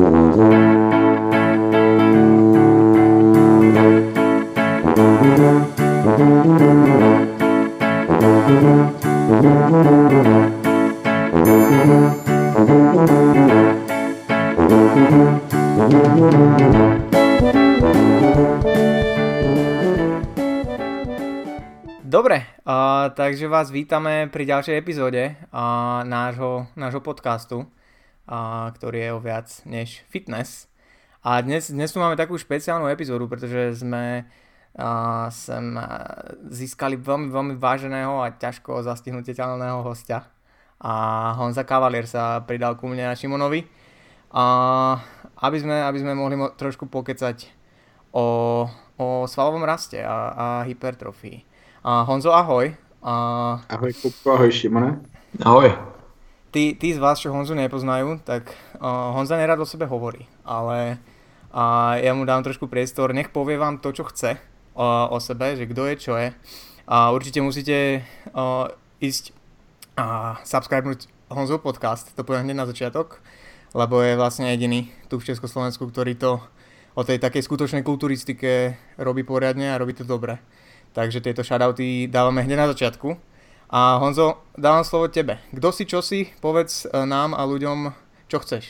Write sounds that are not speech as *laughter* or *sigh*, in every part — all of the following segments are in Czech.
Dobre, takže vás vítame pri ďalšej epizóde uh, nášho, nášho podcastu, uh, ktorý je o viac než fitness. A dnes, dnes tu máme takú špeciálnu epizódu, pretože sme uh, sem získali veľmi, veľmi váženého a ťažko zastihnutelného hostia. A Honza Cavalier sa pridal ku mne a Šimonovi, uh, aby, sme, aby sme mohli mo- trošku pokecať o, o svalovom raste a, a hypertrofii. Uh, Honzo, ahoj. Uh, ahoj Kupko, ahoj Šimone. Ahoj. Tí, tí z vás, čo Honzu nepoznajú, tak uh, Honza nerad o sebe hovorí, ale uh, ja mu dám trošku priestor, nech povie vám to, čo chce uh, o sebe, že kto je, čo je. A uh, určite musíte uh, ísť a uh, subscribenúť Honzo podcast, to poviem hneď na začiatok, lebo je vlastne jediný tu v Československu, ktorý to o tej takej skutočnej kulturistike robí poriadne a robí to dobre. Takže tieto shoutouty dávame hneď na začiatku. A Honzo, dávam slovo tebe. Kdo si, čo si, povedz e, nám a ľuďom, čo chceš.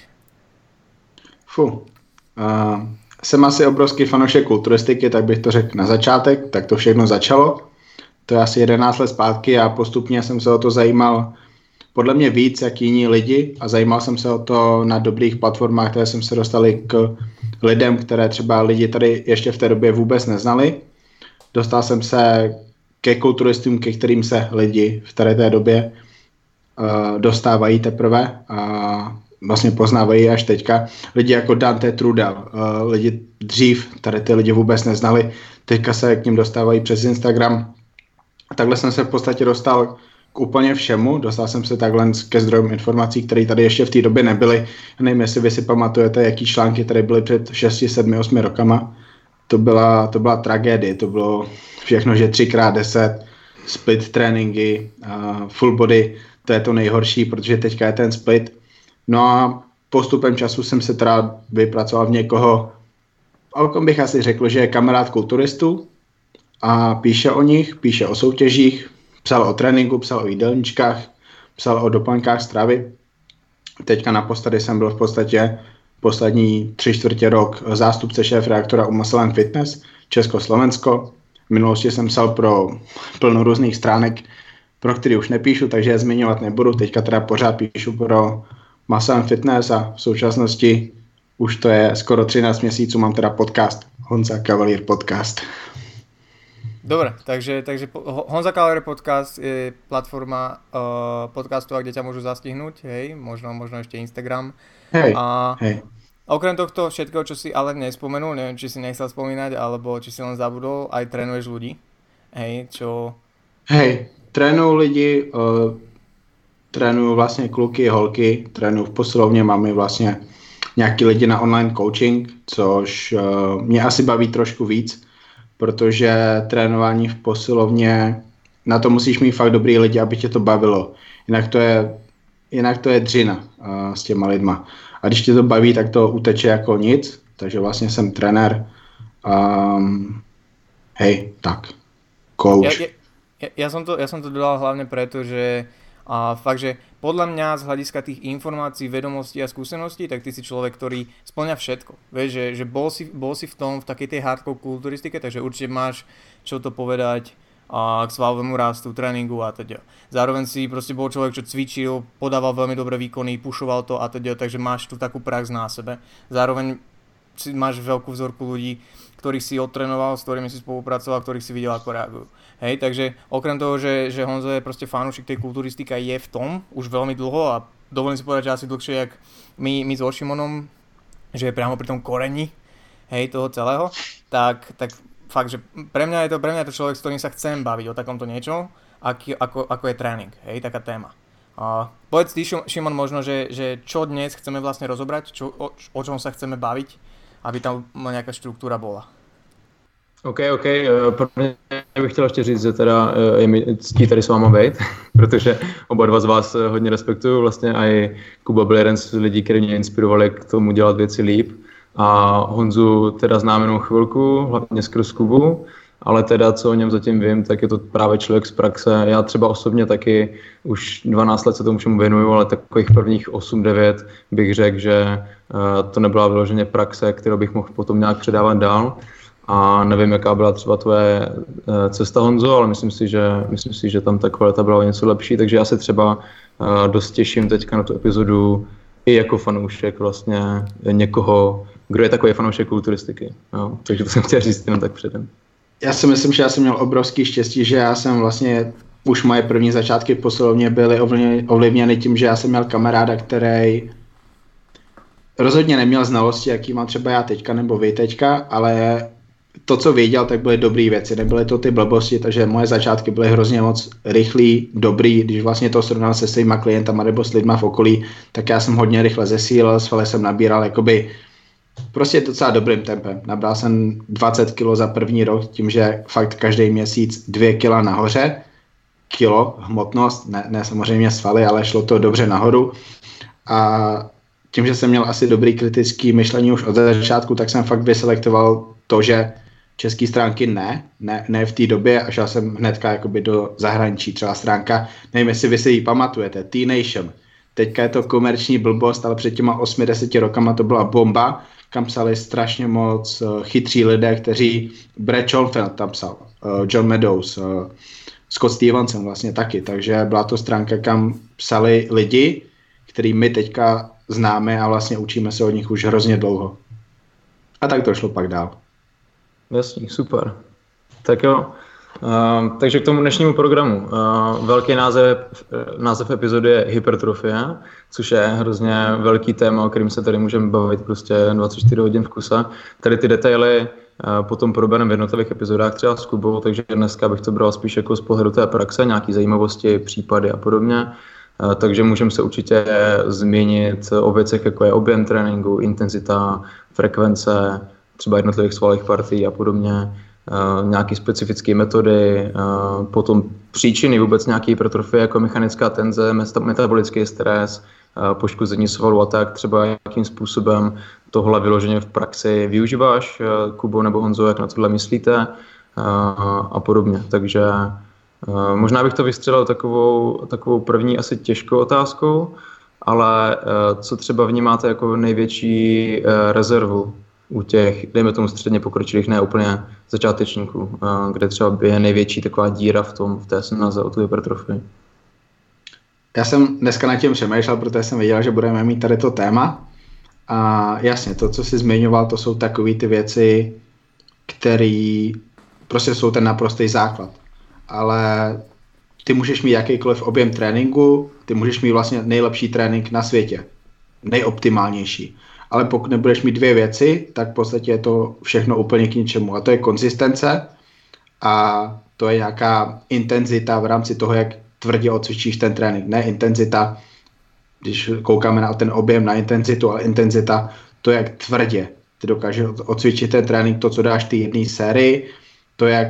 Fu. Uh, jsem asi obrovský fanoušek kulturistiky, tak bych to řekl na začátek, tak to všechno začalo. To je asi 11 let zpátky a postupně jsem se o to zajímal podle mě víc jak jiní lidi a zajímal jsem se o to na dobrých platformách, které jsem se dostali k lidem, které třeba lidi tady ještě v té době vůbec neznali dostal jsem se ke kulturistům, ke kterým se lidi v tady té době uh, dostávají teprve a vlastně poznávají až teďka. Lidi jako Dante Trudel, uh, lidi dřív tady ty lidi vůbec neznali, teďka se k ním dostávají přes Instagram. Takhle jsem se v podstatě dostal k úplně všemu. Dostal jsem se takhle ke zdrojům informací, které tady ještě v té době nebyly. Nevím, jestli vy si pamatujete, jaký články tady byly před 6, 7, 8 rokama to byla, to byla tragédie, to bylo všechno, že 3x10, split tréninky, uh, full body, to je to nejhorší, protože teďka je ten split. No a postupem času jsem se teda vypracoval v někoho, o kom bych asi řekl, že je kamarád kulturistů a píše o nich, píše o soutěžích, psal o tréninku, psal o jídelníčkách, psal o doplňkách stravy. Teďka naposledy jsem byl v podstatě poslední tři čtvrtě rok zástupce šéf reaktora u Muscle Fitness Československo. V minulosti jsem psal pro plno různých stránek, pro který už nepíšu, takže je zmiňovat nebudu. Teďka teda pořád píšu pro Muscle Fitness a v současnosti už to je skoro 13 měsíců, mám teda podcast, Honza Cavalier podcast. Dobre, takže, takže Honza Cavalier podcast je platforma uh, podcastu, kde ťa môžu zastihnúť, hej, možno, možno ešte Instagram. Hej, a hej. Okrem tohto všetkého, čo si ale nespomenul, neviem, či si nechcel spomínať, alebo či si len zabudol, aj trénuješ ľudí. Hej, čo... Hej, trénuju lidi, uh, trénuju vlastně kluky, holky, trénuju v posilovně, máme vlastně nějaký lidi na online coaching, což uh, mě asi baví trošku víc, protože trénování v posilovně, na to musíš mít fakt dobrý lidi, aby tě to bavilo. Jinak to je jinak to je dřina uh, s těma lidma. A když tě to baví, tak to uteče jako nic, takže vlastně jsem trenér. Um, hej, tak, coach. Ja, ja, ja, som to, ja som to dodal hlavne preto, že a fakt, že podľa mňa z hľadiska tých informácií, vedomostí a skúseností, tak ty si človek, ktorý splňa všetko. Vieš, že, že bol, si, bol si v tom, v takej tej hardcore kulturistike, takže určite máš čo to povedať a k svalovému rastu, tréninku a teda. Zároveň si proste bol človek, čo cvičil, podával veľmi dobré výkony, pušoval to a teda, takže máš tu takú prax na sebe. Zároveň si máš veľkú vzorku ľudí, ktorých si odtrenoval, s ktorými si spolupracoval, ktorých si videl, ako reagujú. Hej, takže okrem toho, že, že Honzo je proste fanúšik tej kulturistika, je v tom už veľmi dlho a dovolím si povedať, že asi dlhšie, jak my, my s Ošimonom, že je priamo pri tom koreni hej, toho celého, tak, tak fakt, že pre mňa je to, pre mňa je to človek, s ktorým sa chcem baviť o takomto niečom, aký, ako, ako je tréning, hej, taká téma. Uh, povedz ty, Šimon, možno, že, že čo dnes chceme vlastne rozobrať, čo, o, o čom sa chceme baviť, aby tam nejaká štruktúra bola. OK, OK. Eh, prvně bych chtěl ještě říct, že teda eh, je mi ctí tady s váma být, *laughs* protože oba dva z vás eh, hodně respektuju. Vlastně i Kuba byl jeden z lidí, kteří mě inspirovali k tomu dělat věci líp. A Honzu teda znám jenom chvilku, hlavně skrz Kubu, ale teda co o něm zatím vím, tak je to právě člověk z praxe. Já třeba osobně taky už 12 let se tomu všemu věnuju, ale takových prvních 8-9 bych řekl, že to nebyla vyloženě praxe, kterou bych mohl potom nějak předávat dál a nevím, jaká byla třeba tvoje eh, cesta, Honzo, ale myslím si, že, myslím si, že tam ta kvalita byla o něco lepší, takže já se třeba eh, dost těším teďka na tu epizodu i jako fanoušek vlastně někoho, kdo je takový fanoušek kulturistiky. No, takže to jsem chtěl říct jenom tak předem. Já si myslím, že já jsem měl obrovský štěstí, že já jsem vlastně už moje první začátky posilovně byly ovlivněny tím, že já jsem měl kamaráda, který rozhodně neměl znalosti, jaký mám třeba já teďka nebo vy teďka, ale to, co věděl, tak byly dobré věci, nebyly to ty blbosti, takže moje začátky byly hrozně moc rychlý, dobrý, když vlastně to srovnal se svýma klientama nebo s lidma v okolí, tak já jsem hodně rychle zesílil, svaly jsem nabíral jakoby prostě docela dobrým tempem. Nabral jsem 20 kg za první rok tím, že fakt každý měsíc 2 kg nahoře, kilo hmotnost, ne, ne samozřejmě svaly, ale šlo to dobře nahoru a tím, že jsem měl asi dobrý kritický myšlení už od začátku, tak jsem fakt vyselektoval to, že české stránky ne, ne, ne v té době a šel jsem hnedka jakoby do zahraničí, třeba stránka, nevím, jestli vy si ji pamatujete, T-Nation. Teďka je to komerční blbost, ale před těma 8-10 rokama to byla bomba, kam psali strašně moc uh, chytří lidé, kteří, Brad Schoenfeld tam psal, uh, John Meadows, uh, Scott Stevenson vlastně taky, takže byla to stránka, kam psali lidi, který my teďka známe a vlastně učíme se od nich už hrozně dlouho. A tak to šlo pak dál. Jasný, super. Tak jo, Uh, takže k tomu dnešnímu programu. Uh, velký název, název epizody je hypertrofie, což je hrozně velký téma, o kterým se tady můžeme bavit prostě 24 hodin v kuse. Tady ty detaily uh, potom probereme v jednotlivých epizodách třeba s Kubou, takže dneska bych to bral spíš jako z pohledu té praxe, nějaký zajímavosti, případy a podobně. Takže můžeme se určitě změnit o věcech, jako je objem tréninku, intenzita, frekvence, třeba jednotlivých svalových partí a podobně, nějaké specifické metody, uh, potom příčiny vůbec nějaké hypertrofie, jako mechanická tenze, metabolický stres, uh, poškození svalů a tak, třeba jakým způsobem tohle vyloženě v praxi využíváš, Kubo nebo Honzo, jak na tohle myslíte a podobně. Takže možná bych to vystřelil takovou, takovou první asi těžkou otázkou, ale co třeba vnímáte jako největší rezervu u těch, dejme tomu středně pokročilých, ne úplně začátečníků, kde třeba je největší taková díra v tom, v té snaze o tu hypertrofii. Já jsem dneska na tím přemýšlel, protože jsem věděl, že budeme mít tady to téma. A jasně, to, co jsi zmiňoval, to jsou takové ty věci, které prostě jsou ten naprostý základ. Ale ty můžeš mít jakýkoliv objem tréninku, ty můžeš mít vlastně nejlepší trénink na světě. Nejoptimálnější ale pokud nebudeš mít dvě věci, tak v podstatě je to všechno úplně k ničemu. A to je konzistence a to je nějaká intenzita v rámci toho, jak tvrdě odcvičíš ten trénink. Ne intenzita, když koukáme na ten objem, na intenzitu, ale intenzita, to jak tvrdě ty dokážeš odcvičit ten trénink, to, co dáš ty jedné sérii, to, jak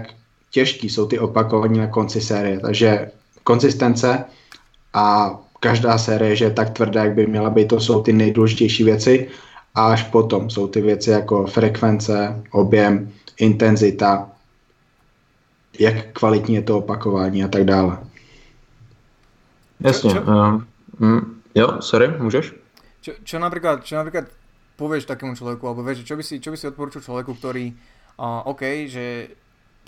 těžký jsou ty opakování na konci série. Takže konzistence a každá série, že je tak tvrdá, jak by měla být, to jsou ty nejdůležitější věci a až potom jsou ty věci jako frekvence, objem, intenzita, jak kvalitní je to opakování a tak dále. Jasně. Čo, uh, mm, jo, sorry, můžeš? Čo, čo napríklad, čo napríklad povieš takému človeku, alebo vieš, čo by si, čo by si odporučil človeku, ktorý, uh, OK, že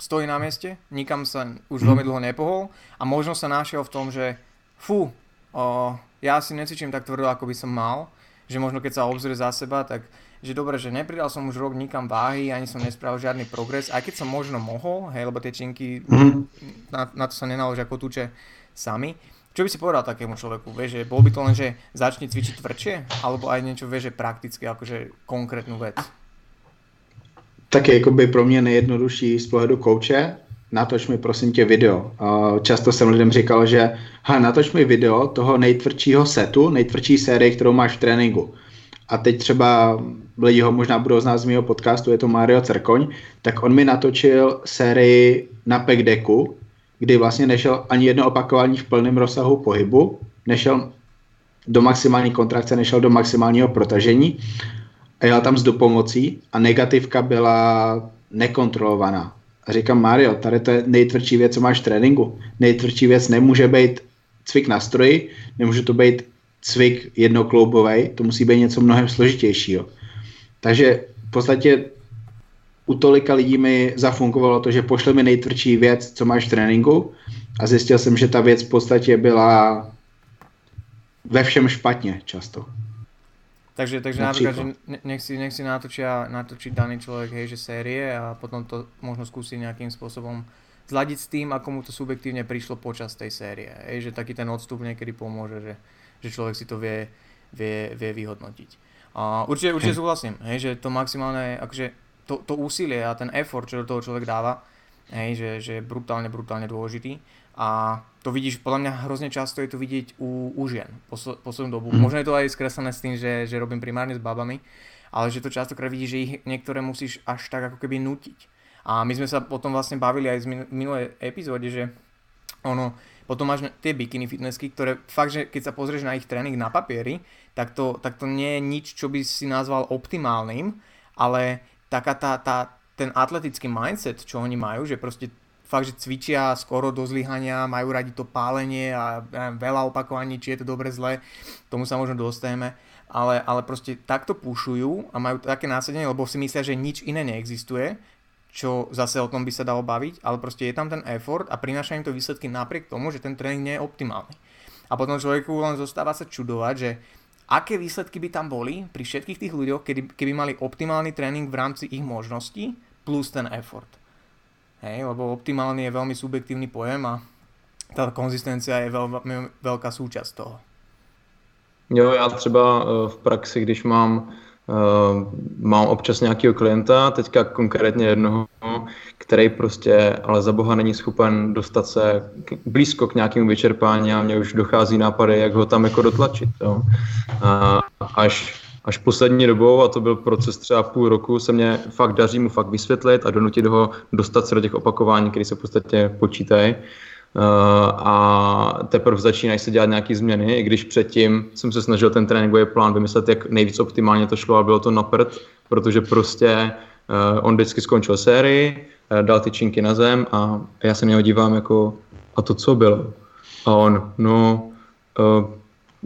stojí na mieste, nikam sa už mm. veľmi dlho nepohol a možno sa našiel v tom, že fú, uh, ja si necvičím tak tvrdo, ako by som mal, že možno keď sa obzrie za seba, tak že dobre, že nepridal som už rok nikam váhy, ani som nespravil žiadny progres, aj keď som možno mohol, hej, lebo tie činky, mm-hmm. na, na to sa nenaložia ako tuče sami. Čo by si povedal takému človeku, vieš, že bol by to len, že začne cvičiť tvrdšie, alebo aj niečo, vieš, že prakticky, akože konkrétnu vec? Tak je by pro mě nejjednodušší z pohledu kouče natoč mi prosím tě video. Často jsem lidem říkal, že ha, natoč mi video toho nejtvrdšího setu, nejtvrdší série, kterou máš v tréninku. a teď třeba lidi ho možná budou znát z mého podcastu, je to Mario Cerkoň, tak on mi natočil sérii na Pekdeku, kdy vlastně nešel ani jedno opakování v plném rozsahu pohybu, nešel do maximální kontrakce, nešel do maximálního protažení a jel tam s dopomocí a negativka byla nekontrolovaná. A říkám, Mario, tady to je nejtvrdší věc, co máš v tréninku. Nejtvrdší věc nemůže být cvik na stroji, nemůže to být cvik jednokloubový, to musí být něco mnohem složitějšího. Takže v podstatě u tolika lidí mi zafungovalo to, že pošle mi nejtvrdší věc, co máš v tréninku a zjistil jsem, že ta věc v podstatě byla ve všem špatně často. Takže, takže napríklad, že nech si, nech si natočia, natočí daný človek, hej, že série a potom to možno skúsi nejakým spôsobom zladiť s tým, ako mu to subjektívne prišlo počas tej série. Hej, že taký ten odstup niekedy pomôže, že, že človek si to vie, vie, vie vyhodnotiť. A určite, určite súhlasím, hej, že to maximálne, akože to, to úsilie a ten effort, čo do toho človek dáva, hej, že, že je brutálne, brutálne dôležitý. A to vidíš, podľa mňa hrozne často je to vidieť u, u žien posl- poslednú dobu. Mm. Možno je to aj skreslené s tým, že, že robím primárne s babami, ale že to častokrát vidíš, že ich niektoré musíš až tak ako keby nutiť. A my sme sa potom vlastne bavili aj z minulej epizóde, že ono, potom máš tie bikini fitnessky, ktoré fakt, že keď sa pozrieš na ich tréning na papieri, tak to, tak to nie je nič, čo by si nazval optimálnym, ale taká tá, tá, ten atletický mindset, čo oni majú, že proste fakt, že cvičia skoro do zlyhania, majú radi to pálenie a neviem, veľa opakovaní, či je to dobre, zle, tomu sa možno dostaneme, ale, ale proste takto pušujú a majú také násadenie, lebo si myslia, že nič iné neexistuje, čo zase o tom by sa dalo baviť, ale proste je tam ten effort a prináša im to výsledky napriek tomu, že ten tréning nie je optimálny. A potom človeku len zostáva sa čudovať, že aké výsledky by tam boli pri všetkých tých ľuďoch, keby, keby mali optimálny tréning v rámci ich možností plus ten effort. Hej, lebo optimálny je veľmi subjektívny pojem a ta konzistencia je veľ, velká súčasť toho. Jo, já třeba eh, v praxi, když mám, uh, mám občas nějakého klienta, teďka konkrétně jednoho, který prostě ale za boha není schopen dostat se k, blízko k nějakému vyčerpání a mě už dochází nápady, jak ho tam jako dotlačit. Jo. A až až poslední dobou, a to byl proces třeba půl roku, se mě fakt daří mu fakt vysvětlit a donutit ho dostat se do těch opakování, které se v podstatě počítají. Uh, a teprve začínají se dělat nějaké změny, i když předtím jsem se snažil ten tréninkový plán vymyslet, jak nejvíc optimálně to šlo a bylo to na prd, protože prostě uh, on vždycky skončil sérii, uh, dal ty činky na zem a já se na něho dívám jako, a to co bylo? A on, no, uh,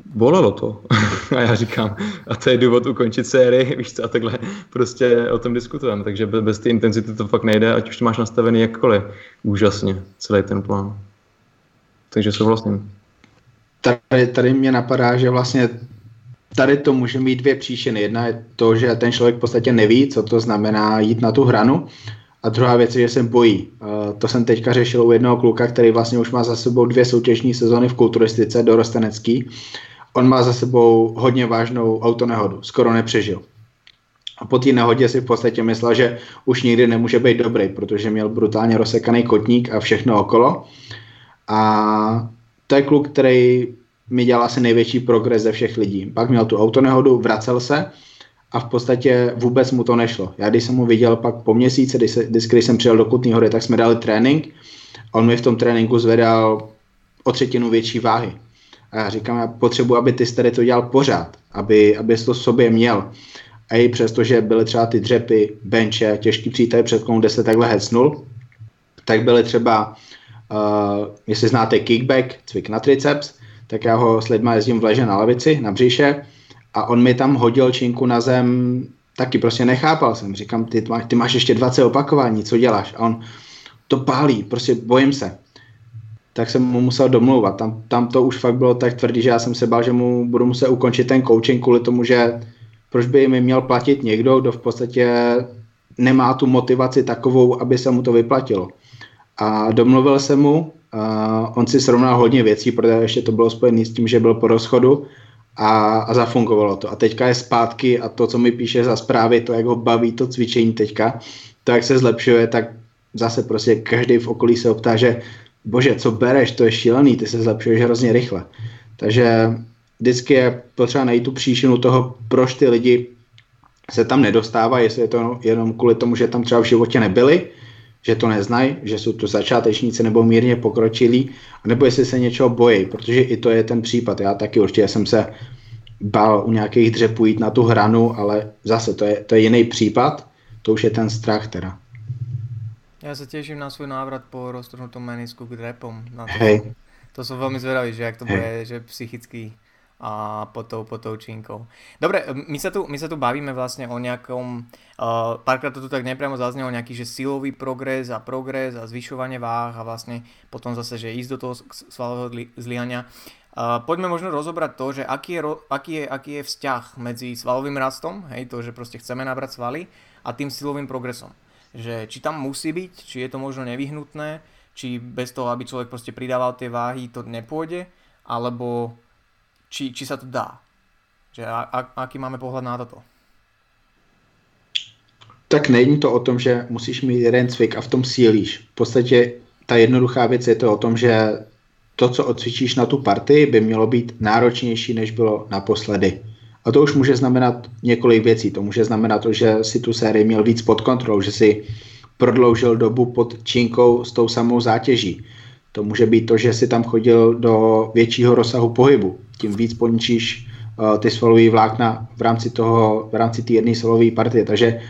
bolelo to. *laughs* a já říkám, a to je důvod ukončit sérii, *laughs* víš co, a takhle prostě o tom diskutujeme. Takže bez, té intenzity to fakt nejde, ať už to máš nastavený jakkoliv. Úžasně, celý ten plán. Takže souhlasím. Tady, tady mě napadá, že vlastně tady to může mít dvě příčiny. Jedna je to, že ten člověk v podstatě neví, co to znamená jít na tu hranu. A druhá věc je, že se bojí. To jsem teďka řešil u jednoho kluka, který vlastně už má za sebou dvě soutěžní sezony v kulturistice dorostenecký on má za sebou hodně vážnou autonehodu, skoro nepřežil. A po té nehodě si v podstatě myslel, že už nikdy nemůže být dobrý, protože měl brutálně rozsekaný kotník a všechno okolo. A to je kluk, který mi dělal asi největší progres ze všech lidí. Pak měl tu autonehodu, vracel se a v podstatě vůbec mu to nešlo. Já když jsem mu viděl pak po měsíci, když, se, když jsem přijel do Kutní hory, tak jsme dali trénink a on mi v tom tréninku zvedal o třetinu větší váhy. A já říkám, já potřebuji, aby ty tady to dělal pořád, aby, aby to sobě měl. A i přesto, že byly třeba ty dřepy, benče, těžký přítel před komu, kde se takhle hecnul, tak byly třeba, uh, jestli znáte kickback, cvik na triceps, tak já ho s lidma jezdím v leže na lavici, na břiše a on mi tam hodil činku na zem, taky prostě nechápal jsem. Říkám, ty, ty máš ještě 20 opakování, co děláš? A on, to pálí, prostě bojím se tak jsem mu musel domlouvat. Tam, tam to už fakt bylo tak tvrdý, že já jsem se bál, že mu budu muset ukončit ten coaching kvůli tomu, že proč by mi měl platit někdo, kdo v podstatě nemá tu motivaci takovou, aby se mu to vyplatilo. A domluvil jsem mu, a on si srovnal hodně věcí, protože ještě to bylo spojené s tím, že byl po rozchodu a, a zafungovalo to. A teďka je zpátky a to, co mi píše za zprávy, to, jak ho baví to cvičení teďka, to, jak se zlepšuje, tak zase prostě každý v okolí se optá, že bože, co bereš, to je šílený, ty se zlepšuješ hrozně rychle. Takže vždycky je potřeba najít tu příčinu toho, proč ty lidi se tam nedostávají, jestli je to jenom kvůli tomu, že tam třeba v životě nebyli, že to neznají, že jsou to začátečníci nebo mírně pokročilí, nebo jestli se něčeho bojí, protože i to je ten případ. Já taky určitě jsem se bál u nějakých dřepů jít na tu hranu, ale zase to je, to je jiný případ, to už je ten strach teda. Já se těším na svůj návrat po roztrhnutom menisku k drepom. Na to. Hej. To jsou velmi zvedaví, že jak to Hej. bude, že psychický a pod tou, pod tou činkou. Dobre, my sa tu, my sa tu bavíme vlastne o nejakom, uh, párkrát to tu tak nepriamo zaznelo, nejaký že silový progres a progres a zvyšovanie váh a vlastne potom zase, že ísť do toho svalového zliania. Uh, poďme možno rozobrať to, že aký je, aký, je, aký je vzťah medzi svalovým rastom, hej, to, že proste chceme nabrať svaly a tým silovým progresom. Že či tam musí byť, či je to možno nevyhnutné, či bez toho, aby človek proste pridával tie váhy, to nepôjde, alebo či, či sa to dá. Že a, a, aký máme pohled na toto? Tak není to o tom, že musíš mít jeden cvik a v tom sílíš. V podstatě ta jednoduchá věc je to o tom, že to, co odcvičíš na tu partii, by mělo být náročnější, než bylo naposledy. A to už může znamenat několik věcí. To může znamenat to, že si tu sérii měl víc pod kontrolou, že si prodloužil dobu pod činkou s tou samou zátěží. To může být to, že si tam chodil do většího rozsahu pohybu. Tím víc poničíš uh, ty svalové vlákna v rámci toho, v rámci té jedné svalové partie. Takže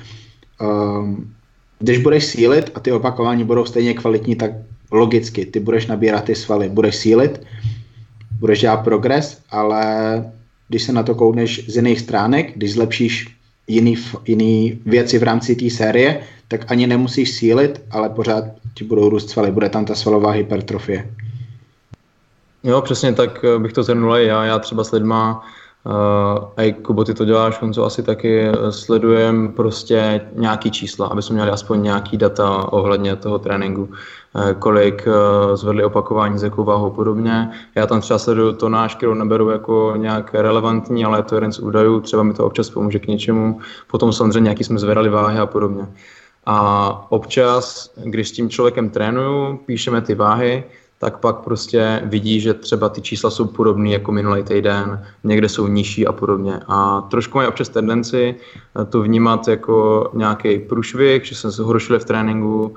um, když budeš sílit a ty opakování budou stejně kvalitní, tak logicky ty budeš nabírat ty svaly, budeš sílit, budeš dělat progres, ale když se na to koudneš z jiných stránek, když zlepšíš jiný, jiný věci v rámci té série, tak ani nemusíš sílit, ale pořád ti budou růst svaly, bude tam ta svalová hypertrofie. Jo, přesně tak eh, bych to zhrnul já. Já třeba s lidma, a Kubo, ty to děláš, Honzo, asi taky eh, sledujem prostě nějaký čísla, aby jsme měli aspoň nějaký data ohledně toho tréninku, uh, kolik uh, zvedli opakování, z jakou váhou podobně. Já tam třeba sleduju to náš, kterou neberu jako nějak relevantní, ale je to jeden z údajů, třeba mi to občas pomůže k něčemu. Potom samozřejmě nějaký jsme zvedali váhy a podobně. A občas, když s tím člověkem trénuju, píšeme ty váhy, tak pak prostě vidí, že třeba ty čísla jsou podobné jako minulý týden, někde jsou nižší a podobně. A trošku mají občas tendenci eh, to vnímat jako nějaký průšvih, že se zhoršili v tréninku,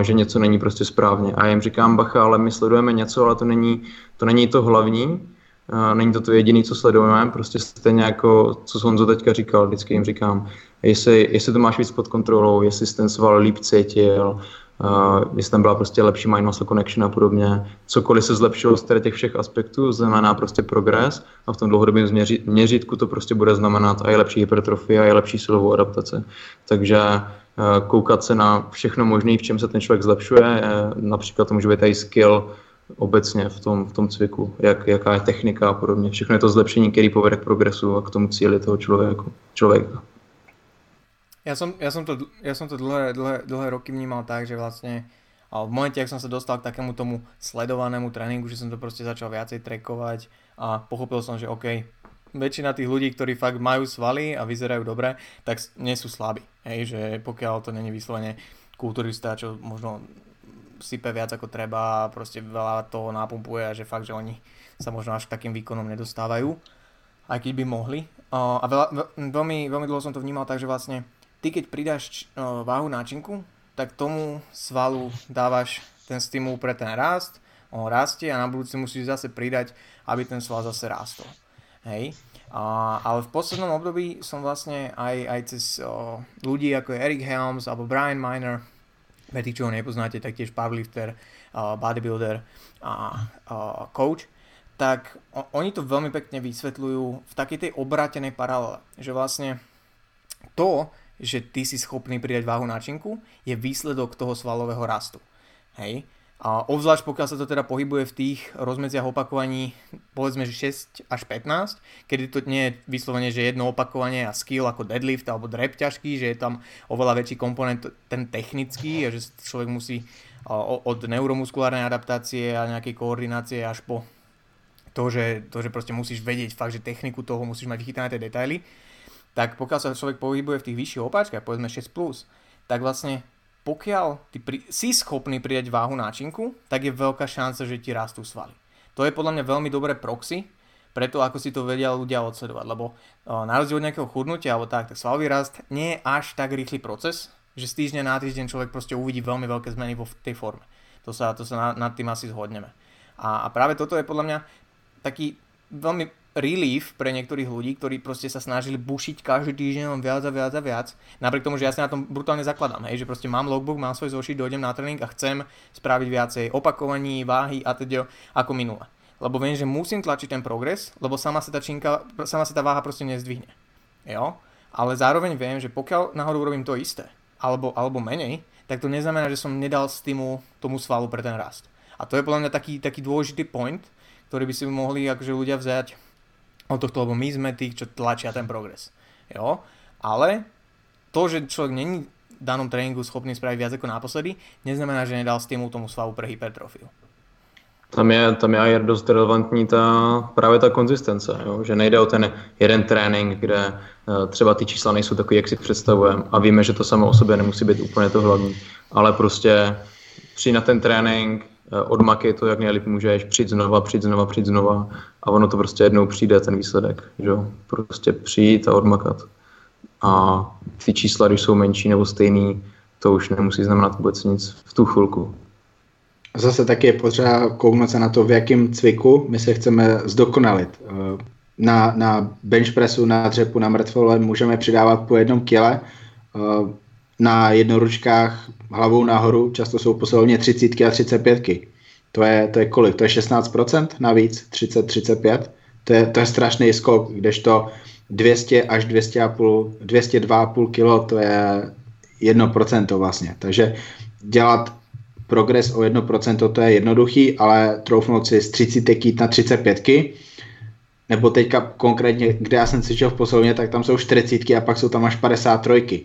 eh, že něco není prostě správně. A já jim říkám, bacha, ale my sledujeme něco, ale to není to, není to hlavní, eh, není to to jediné, co sledujeme, prostě stejně jako, co Honzo teďka říkal, vždycky jim říkám, jestli, jestli to máš víc pod kontrolou, jestli jsi ten sval líp cítil, uh, jestli tam byla prostě lepší mind connection a podobně. Cokoliv se zlepšilo z těch všech aspektů, znamená prostě progres a v tom dlouhodobém měřítku to prostě bude znamenat i lepší hypertrofie a i lepší silovou adaptaci. Takže uh, koukat se na všechno možné, v čem se ten člověk zlepšuje, například to může být i skill, obecně v tom, v tom cviku, jak, jaká je technika a podobně. Všechno je to zlepšení, který povede k progresu a k tomu cíli toho člověka. člověka. Ja som, ja som to, ja som to dlhé, dlhé, dlhé roky vnímal tak, že vlastne a v momente, ak som sa dostal k takému tomu sledovanému tréningu, že som to proste začal viacej trekovať a pochopil som, že OK, väčšina tých ľudí, ktorí fakt majú svaly a vyzerajú dobre, tak nie sú slabí. Hej, že pokiaľ to není vyslovene kulturista, čo možno sype viac ako treba a proste veľa toho napumpuje a že fakt, že oni sa možno až k takým výkonom nedostávajú, aj keď by mohli. A veľa, veľmi, veľmi dlho som to vnímal tak, že vlastne ty keď pridáš váhu náčinku, tak tomu svalu dávaš ten stimul pre ten rast, on rastie a na budúci musíš zase pridať, aby ten sval zase rástol. Hej. A, ale v poslednom období som vlastne aj, aj cez o, ľudí ako je Eric Helms alebo Brian Miner, pre tých, čo ho nepoznáte, tak tiež powerlifter, uh, bodybuilder a uh, coach, tak o, oni to veľmi pekne vysvetľujú v takej tej obrátenej paralele, že vlastne to, že ty si schopný pridať váhu na činku, je výsledok toho svalového rastu. Hej? A obzvlášť pokiaľ sa to teda pohybuje v tých rozmedziach opakovaní povedzme, že 6 až 15, kedy to nie je vyslovene, že jedno opakovanie a skill ako deadlift alebo drep ťažký, že je tam oveľa väčší komponent ten technický a že človek musí od neuromuskulárnej adaptácie a nejakej koordinácie až po to, že, to, že proste musíš vedieť fakt, že techniku toho musíš mať vychytané tie detaily, tak pokiaľ sa človek pohybuje v tých vyšších opáčkach, povedzme 6+, tak vlastne pokiaľ ty pri, si schopný pridať váhu náčinku, tak je veľká šanca, že ti rastú svaly. To je podľa mňa veľmi dobré proxy preto, ako si to vedia ľudia odsledovať, lebo na rozdiel od nejakého chudnutia alebo tak, tak svalový rast nie je až tak rýchly proces, že z týždňa na týždeň človek proste uvidí veľmi veľké zmeny vo tej forme. To sa, to sa nad tým asi zhodneme. A, a práve toto je podľa mňa taký veľmi relief pre niektorých ľudí, ktorí proste sa snažili bušiť každý týždeň len viac a viac a viac. Napriek tomu, že ja sa na tom brutálne zakladám, hej, že proste mám logbook, mám svoj zošit, dojdem na tréning a chcem spraviť viacej opakovaní, váhy a teda ako minule lebo viem, že musím tlačiť ten progres, lebo sama sa tá, činka, sama sa tá váha proste nezdvihne. Jo? Ale zároveň viem, že pokiaľ náhodou urobím to isté, alebo, alebo menej, tak to neznamená, že som nedal stimul tomu svalu pre ten rast. A to je podľa mňa taký, taký dôležitý point, ktorý by si mohli akože ľudia vziať od tohto, lebo my sme tí, čo tlačia ten progres. Jo? Ale to, že človek není v danom tréningu schopný spraviť viac ako naposledy, neznamená, že nedal stimul tomu svalu pre hypertrofiu. Tam je, tam je dost relevantní ta, právě ta konzistence, jo? že nejde o ten jeden trénink, kde uh, třeba ty čísla nejsou takový, jak si představujeme a víme, že to samo o sobě nemusí být úplně to hlavní, ale prostě přijít na ten trénink, uh, odmaky to, jak nejlíp můžeš, přijít znova, přijít znova, přijít znova a ono to prostě jednou přijde, ten výsledek, že prostě přijít a odmakat. A ty čísla, když jsou menší nebo stejný, to už nemusí znamenat vůbec nic v tu chvilku zase taky je potřeba kouknout se na to, v jakém cviku my se chceme zdokonalit. Eh, na, na bench pressu, na dřepu, na mrtvole můžeme přidávat po jednom kile. Na jednoručkách hlavou nahoru často jsou posilovně 30 a 35. To je, to je kolik? To je 16% navíc, 30-35. To je, to je strašný skok, kdežto 200 až 200,5, 202,5 kg to je 1% vlastně. Takže dělat progres o 1%, to je jednoduchý, ale troufnout si z 30 kýt na 35 nebo teďka konkrétně, kde já jsem cvičil v posilovně, tak tam jsou 40 a pak jsou tam až 53.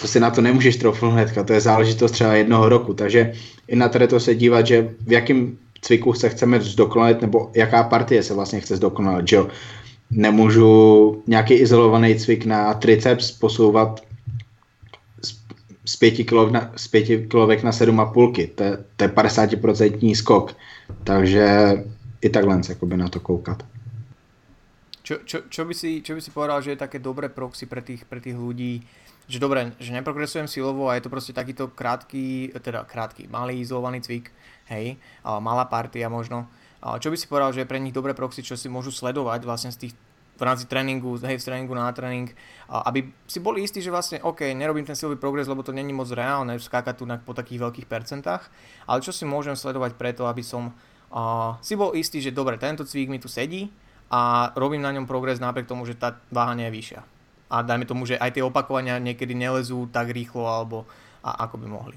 To si na to nemůžeš troufnout hnedka, to je záležitost třeba jednoho roku, takže i na to se dívat, že v jakém cviku se chceme zdokonalit, nebo jaká partie se vlastně chce zdokonalit, že jo. Nemůžu nějaký izolovaný cvik na triceps posouvat z 5 kg na, z 5 kilovek na 7,5. To je, to je 50% skok. Takže i takhle jakoby na to koukat. Čo, čo, čo, by si, čo by si povedal, že je také dobré proxy pre tých, pre tých ľudí, že dobre, že neprogresujem silovo a je to proste takýto krátky, teda krátky, malý izolovaný cvik, hej, a malá partia možno. A čo by si povedal, že je pre nich dobré proxy, čo si môžu sledovať vlastne z tých v rámci tréningu, hej, z tréningu na tréning, aby si boli istí, že vlastne, OK, nerobím ten silový progres, lebo to není moc reálne skákať tu po takých veľkých percentách, ale čo si môžem sledovať preto, aby som uh, si bol istý, že dobre, tento cvik mi tu sedí a robím na ňom progres napriek tomu, že tá váha nie je vyššia. A dajme tomu, že aj tie opakovania niekedy nelezú tak rýchlo, alebo a, ako by mohli.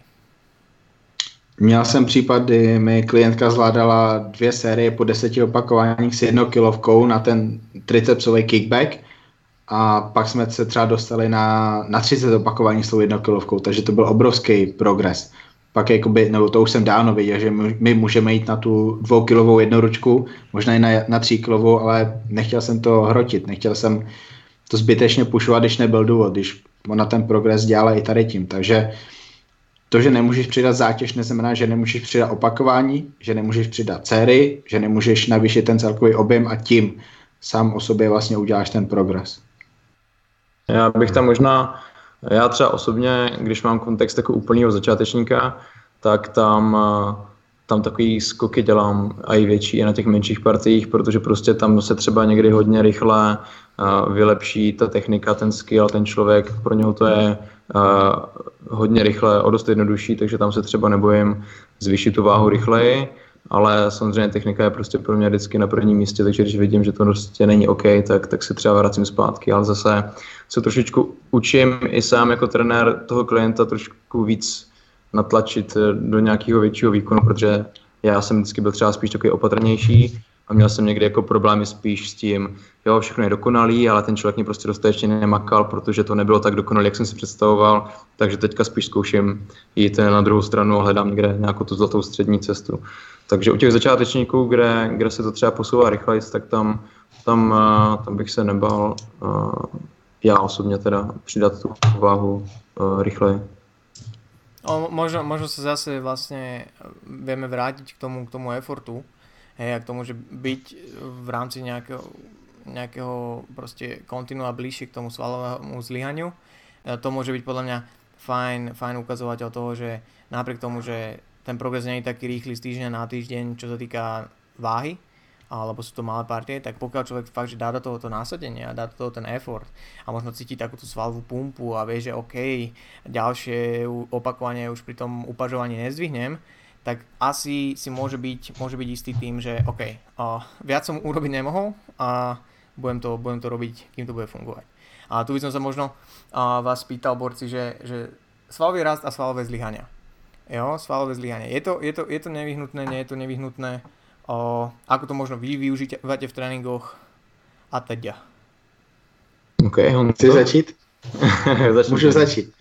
Měl jsem případ, kdy mi klientka zvládala dvě série po deseti opakováních s jednokilovkou na ten tricepsový kickback a pak jsme se třeba dostali na, na 30 opakování s tou jednokilovkou, takže to byl obrovský progres. Pak jakoby, nebo to už jsem dávno viděl, že my můžeme jít na tu dvoukilovou jednoručku, možná i na, na tříkilovou, ale nechtěl jsem to hrotit, nechtěl jsem to zbytečně pušovat, když nebyl důvod, když ona ten progres dělala i tady tím, takže to, že nemůžeš přidat zátěž, neznamená, že nemůžeš přidat opakování, že nemůžeš přidat sérii, že nemůžeš navýšit ten celkový objem a tím sám o sobě vlastně uděláš ten progres. Já bych tam možná, já třeba osobně, když mám kontext jako úplného začátečníka, tak tam, tam takový skoky dělám a i větší i na těch menších partiích, protože prostě tam se třeba někdy hodně rychle vylepší ta technika, ten skill, ten člověk, pro něho to je hodně rychle o dost jednodušší, takže tam se třeba nebojím zvýšit tu váhu rychleji, ale samozřejmě technika je prostě pro mě vždycky na prvním místě, takže když vidím, že to prostě není OK, tak, tak se třeba vracím zpátky, ale zase se trošičku učím i sám jako trenér toho klienta trošku víc natlačit do nějakého většího výkonu, protože já jsem vždycky byl třeba spíš takový opatrnější a měl jsem někdy jako problémy spíš s tím, jo, všechno je dokonalý, ale ten člověk mě prostě dostatečně nemakal, protože to nebylo tak dokonalé, jak jsem si představoval, takže teďka spíš zkouším jít na druhou stranu a hledám někde nějakou tu zlatou střední cestu. Takže u těch začátečníků, kde, kde se to třeba posouvá rychleji, tak tam, tam, eh, tam bych se nebal uh, já osobně teda přidat tu váhu uh, rychleji. O, možno, možno sa zase vlastne vieme vrátiť k tomu, k tomu effortu, Hej, ak to môže byť v rámci nejakého, nejakého proste kontinua bližšie k tomu svalovému zlyhaniu, e, to môže byť podľa mňa fajn, fajn ukazovateľ toho, že napriek tomu, že ten progres nie je taký rýchly z týždňa na týždeň, čo sa týka váhy, alebo sú to malé partie, tak pokiaľ človek fakt, že dá do toho to násadenie a dá do toho ten effort a možno cíti takúto svalovú pumpu a vie, že OK, ďalšie opakovanie už pri tom upažovaní nezdvihnem, tak asi si môže byť, môže byť istý tým, že OK, uh, viac som urobiť nemohol a budem to, budem to robiť, kým to bude fungovať. A tu by som sa možno uh, vás pýtal, borci, že, že svalový rast a svalové zlyhania. Jo, svalové zlyhanie. Je to, je, to, je to nevyhnutné, nie je to nevyhnutné? o, ako to možno vy využijete v tréninkoch a teda. OK, on Chci začít? *laughs* Můžu začít.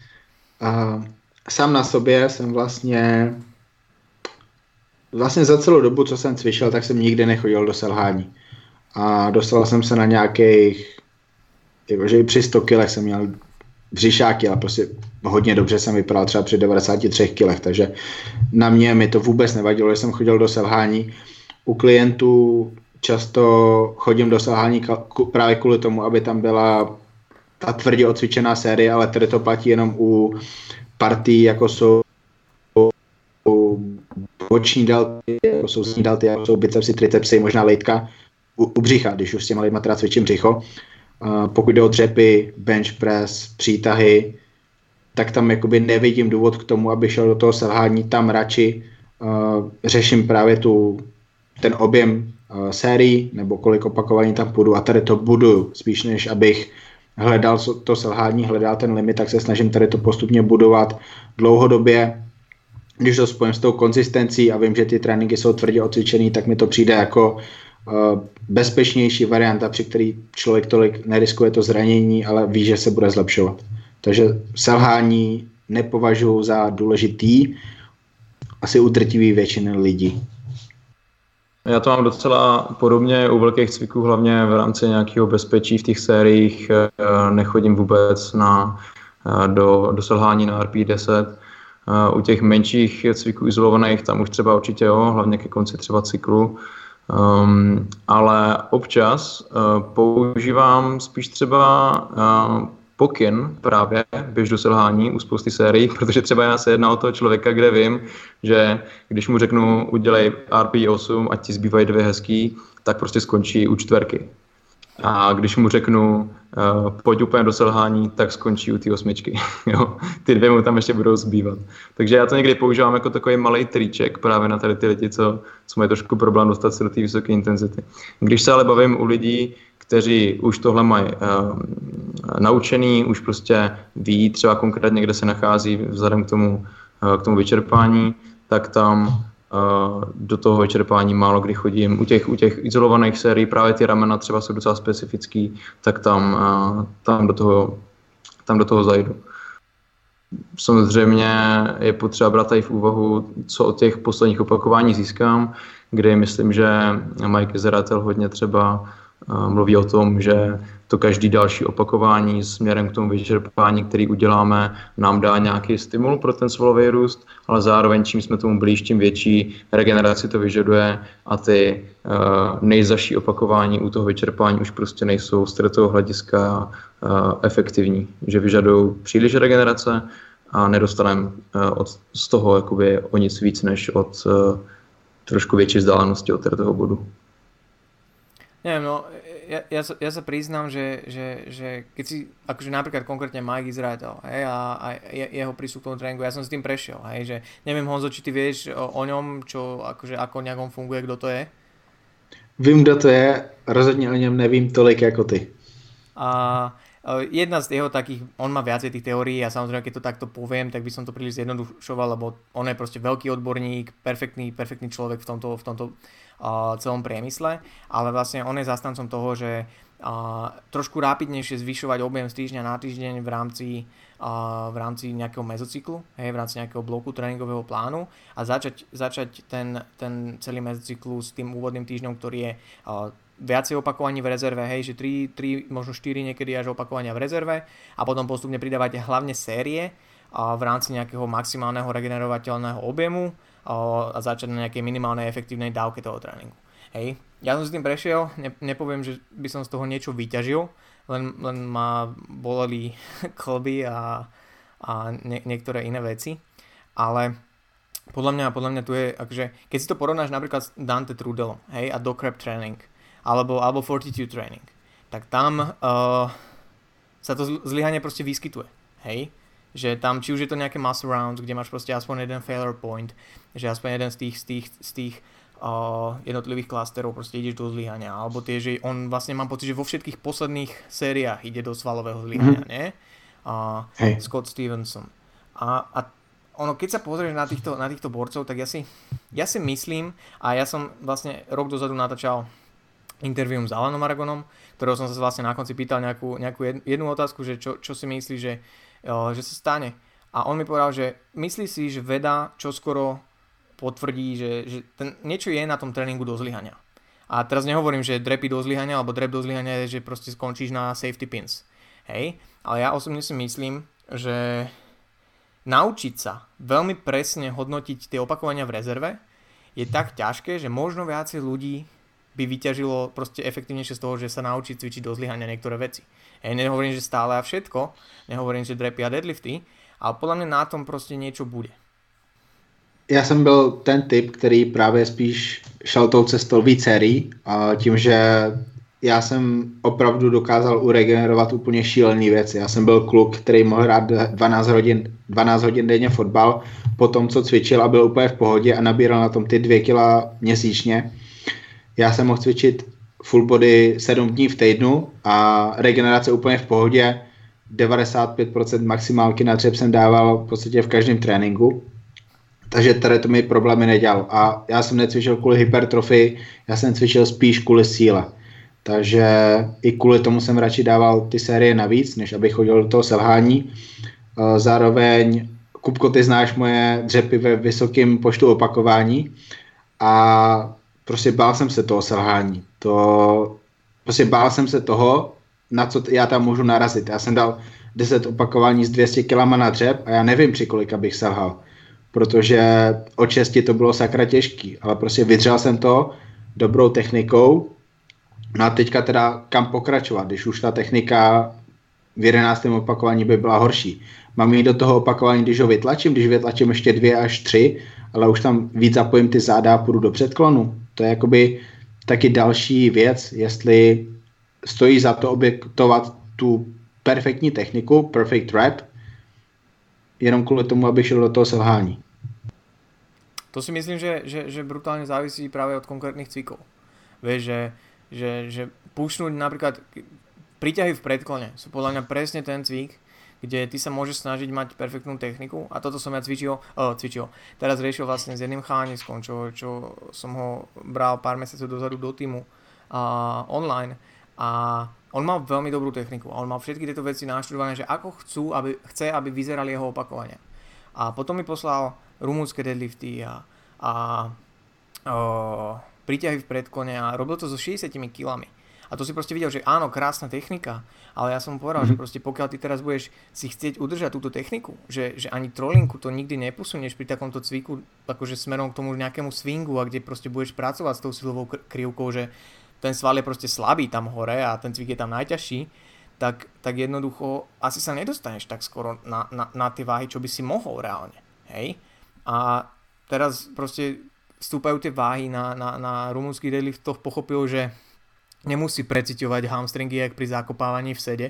Uh, sám na sobě jsem vlastně vlastně za celou dobu, co jsem cvičil, tak jsem nikdy nechodil do selhání. A dostal jsem se na nějakých, jakože i při 100 kilech jsem měl břišáky, ale prostě hodně dobře jsem vypadal třeba při 93 kilech, takže na mě mi to vůbec nevadilo, že jsem chodil do selhání. U klientů často chodím do selhání právě kvůli tomu, aby tam byla ta tvrdě odcvičená série, ale tady to platí jenom u partí, jako jsou boční delty, jako jsou zadní delty, jako jsou bicepsy, tricepsy, možná lejtka u, u břicha, když už s těma lidma teda cvičím břicho. Uh, pokud jde o dřepy, bench press, přítahy, tak tam jakoby nevidím důvod k tomu, aby šel do toho selhání. Tam radši uh, řeším právě tu ten objem uh, sérií nebo kolik opakování tam půjdu a tady to budu spíš než abych hledal to selhání, hledal ten limit, tak se snažím tady to postupně budovat dlouhodobě. Když to spojím s tou konzistencí a vím, že ty tréninky jsou tvrdě odcvičený, tak mi to přijde jako bezpečnější varianta, při který člověk tolik neriskuje to zranění, ale ví, že se bude zlepšovat. Takže selhání nepovažuji za důležitý, asi u drtivý většiny lidí. Já to mám docela podobně u velkých cviků, hlavně v rámci nějakého bezpečí v těch sériích. Eh, nechodím vůbec na, eh, do, do selhání na RP10. Eh, u těch menších cviků izolovaných tam už třeba určitě jo, hlavně ke konci třeba cyklu. Um, ale občas uh, používám spíš třeba uh, pokyn právě běž do selhání u spousty sérií, *laughs* protože třeba já se jedná o toho člověka, kde vím, že když mu řeknu udělej RP8, ať ti zbývají dvě hezký, tak prostě skončí u čtverky. A když mu řeknu, uh, pojď úplně do selhání, tak skončí u té osmičky. *laughs* jo? Ty dvě mu tam ještě budou zbývat. Takže já to někdy používám jako takový malý triček právě na tady ty lidi, co, co mají trošku problém dostat se do té vysoké intenzity. Když se ale bavím u lidí, kteří už tohle mají uh, naučený, už prostě ví třeba konkrétně, kde se nachází vzhledem k tomu, uh, k tomu vyčerpání, tak tam do toho vyčerpání málo kdy chodím. U těch, u těch izolovaných sérií právě ty ramena třeba jsou docela specifický, tak tam, tam, do, toho, tam do toho zajdu. Samozřejmě je potřeba brát tady v úvahu, co od těch posledních opakování získám, kde myslím, že Mike Zeratel hodně třeba mluví o tom, že to každý další opakování směrem k tomu vyčerpání, který uděláme, nám dá nějaký stimul pro ten svalový růst, ale zároveň čím jsme tomu blíž, tím větší regeneraci to vyžaduje a ty uh, nejzaší opakování u toho vyčerpání už prostě nejsou z toho hlediska uh, efektivní, že vyžadují příliš regenerace a nedostaneme uh, od, z toho jakoby o nic víc než od uh, trošku větší vzdálenosti od toho bodu. Neviem, no, ja, ja, sa, ja sa priznám, že, že, že keď si, akože napríklad konkrétne Mike Izrael, hej, a, a jeho prístup k tomu tréningu, ja som s tým prešiel, hej, že neviem Honzo, či ty vieš o, o ňom, čo, akože ako nejak on funguje, kto to je? Vím, kdo to je, rozhodně o něm nevím tolik jako ty. A jedna z jeho takých, on má viacej tých teórií a samozrejme, keď to takto poviem, tak by som to príliš zjednodušoval, lebo on je proste veľký odborník, perfektný, perfektný človek v tomto, v tomto uh, celom priemysle, ale vlastne on je zastancom toho, že uh, trošku rápidnejšie zvyšovať objem z týždňa na týždeň v rámci, uh, v rámci nejakého mezocyklu, hej, v rámci nejakého bloku tréningového plánu a začať, začať ten, ten celý mezocyklus s tým úvodným týždňom, ktorý je uh, viacej opakovaní v rezerve, hej, že 3, 3, možno 4 niekedy až opakovania v rezerve a potom postupne pridávate hlavne série a v rámci nejakého maximálneho regenerovateľného objemu a začať na nejakej minimálnej efektívnej dávke toho tréningu. Hej, ja som s tým prešiel, ne, nepoviem, že by som z toho niečo vyťažil, len, len ma boleli *laughs* klby a, a ne, niektoré iné veci, ale podľa mňa, podľa mňa tu je, akože, keď si to porovnáš napríklad s Dante Trudelom, hej, a Docrep Training, alebo, alebo Fortitude Training, tak tam uh, sa to zlyhanie proste vyskytuje, hej, že tam, či už je to nejaké muscle rounds, kde máš proste aspoň jeden failure point, že aspoň jeden z tých, z tých, z tých uh, jednotlivých klasterov proste ideš do zlyhania. Alebo tie, že on vlastne mám pocit, že vo všetkých posledných sériách ide do svalového zlyhania, mm-hmm. nie? Uh, hey. Scott Stevenson. A, a ono, keď sa pozrieš na týchto, na týchto borcov, tak ja si, ja si myslím, a ja som vlastne rok dozadu natáčal intervium s Alanom Aragonom, ktorého som sa vlastne na konci pýtal nejakú, nejakú jednu otázku, že čo, čo si myslí, že, že sa stane. A on mi povedal, že myslí si, že veda čoskoro potvrdí, že, že ten, niečo je na tom tréningu do zlyhania. A teraz nehovorím, že drepy do zlyhania, alebo drep do zlyhania je, že proste skončíš na safety pins. Hej, ale ja osobne si myslím, že naučiť sa veľmi presne hodnotiť tie opakovania v rezerve je tak ťažké, že možno viacej ľudí by vyťažilo proste efektívnejšie z toho, že sa naučí cvičiť do zlyhania niektoré veci. Hej, nehovorím, že stále a všetko, nehovorím, že drepy a deadlifty, ale podľa mňa na tom proste niečo bude já jsem byl ten typ, který právě spíš šel tou cestou víc a tím, že já jsem opravdu dokázal uregenerovat úplně šílený věci. Já jsem byl kluk, který mohl hrát 12 hodin, 12 hodin denně fotbal, po tom, co cvičil a byl úplně v pohodě a nabíral na tom ty dvě kila měsíčně. Já jsem mohl cvičit full body 7 dní v týdnu a regenerace úplně v pohodě. 95% maximálky na dřep jsem dával v podstatě v každém tréninku takže tady to mi problémy nedělal. A já jsem necvičil kvůli hypertrofii, já jsem cvičil spíš kvůli síle. Takže i kvůli tomu jsem radši dával ty série navíc, než abych chodil do toho selhání. Eh, zároveň, Kupko, ty znáš moje dřepy ve vysokém počtu opakování a prostě bál jsem se toho selhání. To, prostě bál jsem se toho, na co já tam můžu narazit. Já jsem dal 10 opakování s 200 kg na dřep a já nevím, při kolika bych selhal protože od šesti to bylo sakra těžký, ale prostě vydřel jsem to dobrou technikou, no a teďka teda kam pokračovat, když už ta technika v jedenáctém opakování by byla horší. Mám jít do toho opakování, když ho vytlačím, když vytlačím ještě dvě až tři, ale už tam víc zapojím ty záda a půjdu do předklonu. To je jakoby taky další věc, jestli stojí za to objektovat tu perfektní techniku, perfect rap, jenom kvůli tomu, aby šel do toho selhání. To si myslím, že, že, že brutálne závisí práve od konkrétnych cvikov. Vieš, že, že, že pušnúť napríklad príťahy v predklone sú podľa mňa presne ten cvik, kde ty sa môžeš snažiť mať perfektnú techniku a toto som ja cvičil, oh, cvičil. teraz riešil vlastne s jedným chániskom, čo, čo som ho bral pár mesiacov dozadu do týmu uh, online a on mal veľmi dobrú techniku a on mal všetky tieto veci naštudované, že ako chcú, aby, chce, aby vyzerali jeho opakovania. A potom mi poslal rumúnske deadlifty a, a o, príťahy v predklone a robil to so 60 kilami. A to si proste videl, že áno, krásna technika, ale ja som povedal, mm-hmm. že proste pokiaľ ty teraz budeš si chcieť udržať túto techniku, že, že ani trolinku to nikdy neposunieš pri takomto cviku, akože smerom k tomu nejakému swingu a kde proste budeš pracovať s tou silovou krivkou, že ten sval je proste slabý tam hore a ten cvik je tam najťažší, tak, tak jednoducho asi sa nedostaneš tak skoro na, na, na tie váhy, čo by si mohol reálne. Hej? A teraz proste vstúpajú tie váhy na, na, na rumúnsky deadlift, to pochopil, že nemusí preciťovať hamstringy, jak pri zakopávaní v sede,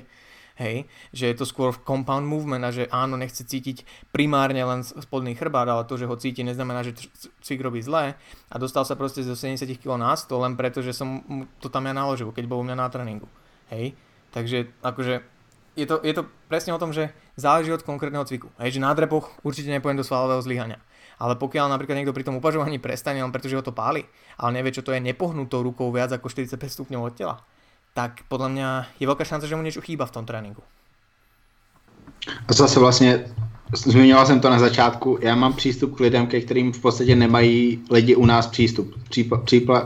hej, že je to skôr compound movement a že áno, nechce cítiť primárne len spodný chrbát, ale to, že ho cíti, neznamená, že cvik robí zlé a dostal sa proste zo 70 kg na 100 len preto, že som to tam ja naložil, keď bol u mňa na tréningu, hej, takže akože je to, je to presne o tom, že záleží od konkrétneho cviku. Hej, že na drepoch určite nepojem do svalového zlyhania. Ale pokiaľ napríklad niekto pri tom uvažovaní prestane len preto, že ho to páli, ale nevie, čo to je nepohnutou rukou viac ako 45 stupňov od tela, tak podľa mňa je veľká šanca, že mu niečo chýba v tom tréninku. A zase vlastně Zmiňoval jsem to na začátku, já mám přístup k lidem, ke kterým v podstatě nemají lidi u nás přístup.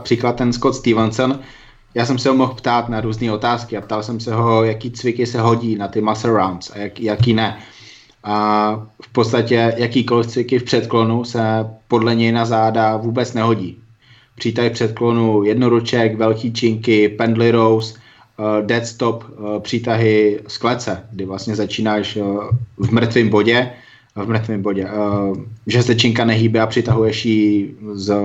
příklad ten Scott Stevenson, já jsem se ho mohl ptát na různé otázky a ptal jsem se ho, jaký cviky se hodí na ty muscle rounds a jak, jaký ne. A v podstatě jakýkoliv cviky v předklonu se podle něj na záda vůbec nehodí. přítah předklonu jednoruček, velký činky, pendly rows, uh, dead stop, uh, přítahy z klece, kdy vlastně začínáš uh, v mrtvém bodě, v mrtvém bodě, že se činka nehýbe a přitahuješ ji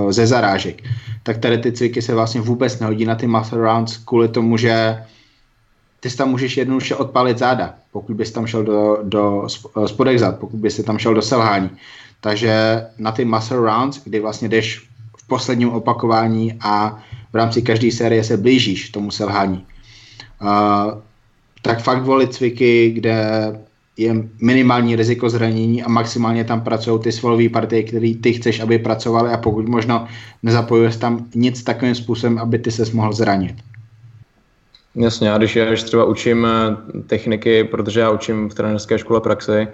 ze zarážek. Tak tady ty cviky se vlastně vůbec nehodí na ty muscle rounds kvůli tomu, že ty tam můžeš jednoduše odpalit záda, pokud bys tam šel do, do spodek zad, pokud bys tam šel do selhání. Takže na ty muscle rounds, kdy vlastně jdeš v posledním opakování a v rámci každé série se blížíš tomu selhání, uh, tak fakt volit cviky, kde je minimální riziko zranění a maximálně tam pracují ty svalové partie, které ty chceš, aby pracovaly a pokud možno nezapojuješ tam nic takovým způsobem, aby ty se mohl zranit. Jasně, a když já když třeba učím eh, techniky, protože já učím v trenerské škole praxi,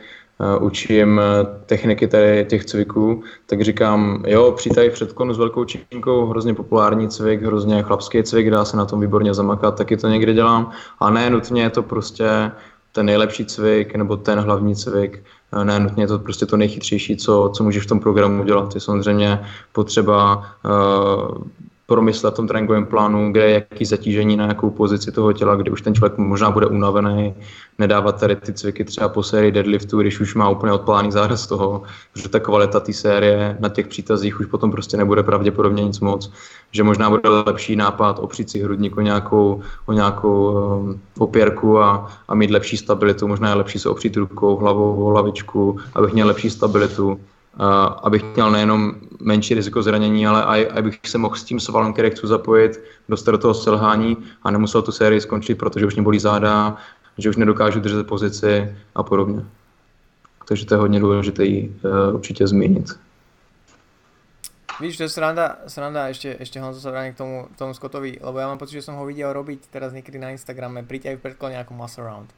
uh, učím uh, techniky tady těch cviků, tak říkám, jo, přítaj před konu s velkou činkou, hrozně populární cvik, hrozně chlapský cvik, dá se na tom výborně zamakat, taky to někdy dělám, a ne nutně je to prostě ten nejlepší cvik nebo ten hlavní cvik, ne nutně je to prostě to nejchytřejší, co, co můžeš v tom programu dělat. Je samozřejmě potřeba uh, promyslet v tom tréninkovém plánu, kde je jaký zatížení na jakou pozici toho těla, kdy už ten člověk možná bude unavený, nedávat tady ty cviky třeba po sérii deadliftu, když už má úplně odpláný záda z toho, že ta kvalita té série na těch přítazích už potom prostě nebude pravděpodobně nic moc, že možná bude lepší nápad opřít si hrudník o nějakou, o nějakou um, opěrku a, a mít lepší stabilitu, možná je lepší se opřít rukou, hlavou o hlavičku, abych měl lepší stabilitu abych měl nejenom menší riziko zranění, ale aj, abych se mohl s tím svalem, který chci zapojit, dostat do toho selhání a nemusel tu sérii skončit, protože už mě bolí záda, že už nedokážu držet pozici a podobně. Takže to je hodně důležité uh, určitě zmínit. Víš, to je sranda, sranda ešte, ešte Honzo sa vrátim k tomu, tomu Scottovi, lebo ja mám pocit, že som ho videl robiť teraz niekedy na Instagrame, príď aj v predklone ako muscle round.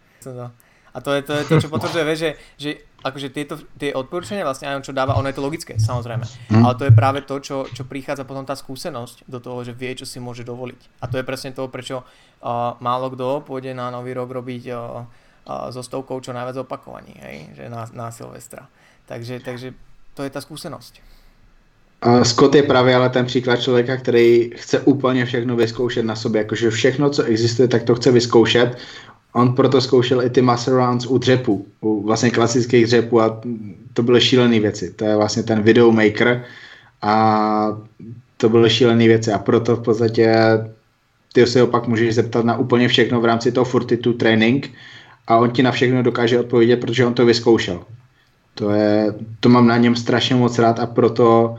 A to je to, je to čo potvrdzuje, že, že akože tieto tie odporúčania vlastne aj on čo dáva, ono je to logické, samozrejme. Mm. Ale to je práve to, čo, čo prichádza potom tá skúsenosť do toho, že vie, čo si môže dovoliť. A to je presne to, prečo uh, málo kto pôjde na nový rok robiť uh, uh, so stovkou čo najviac opakovaní, hej, že na, na Silvestra. Takže, takže to je ta zkušenost. Scott je právě ale ten příklad člověka, který chce úplně všechno vyzkoušet na sobě, jakože všechno, co existuje, tak to chce vyzkoušet on proto zkoušel i ty muscle rounds u dřepu, u vlastně klasických dřepů a to byly šílené věci. To je vlastně ten videomaker a to byly šílené věci a proto v podstatě ty se opak můžeš zeptat na úplně všechno v rámci toho Fortitude Training a on ti na všechno dokáže odpovědět, protože on to vyzkoušel. To, je, to mám na něm strašně moc rád a proto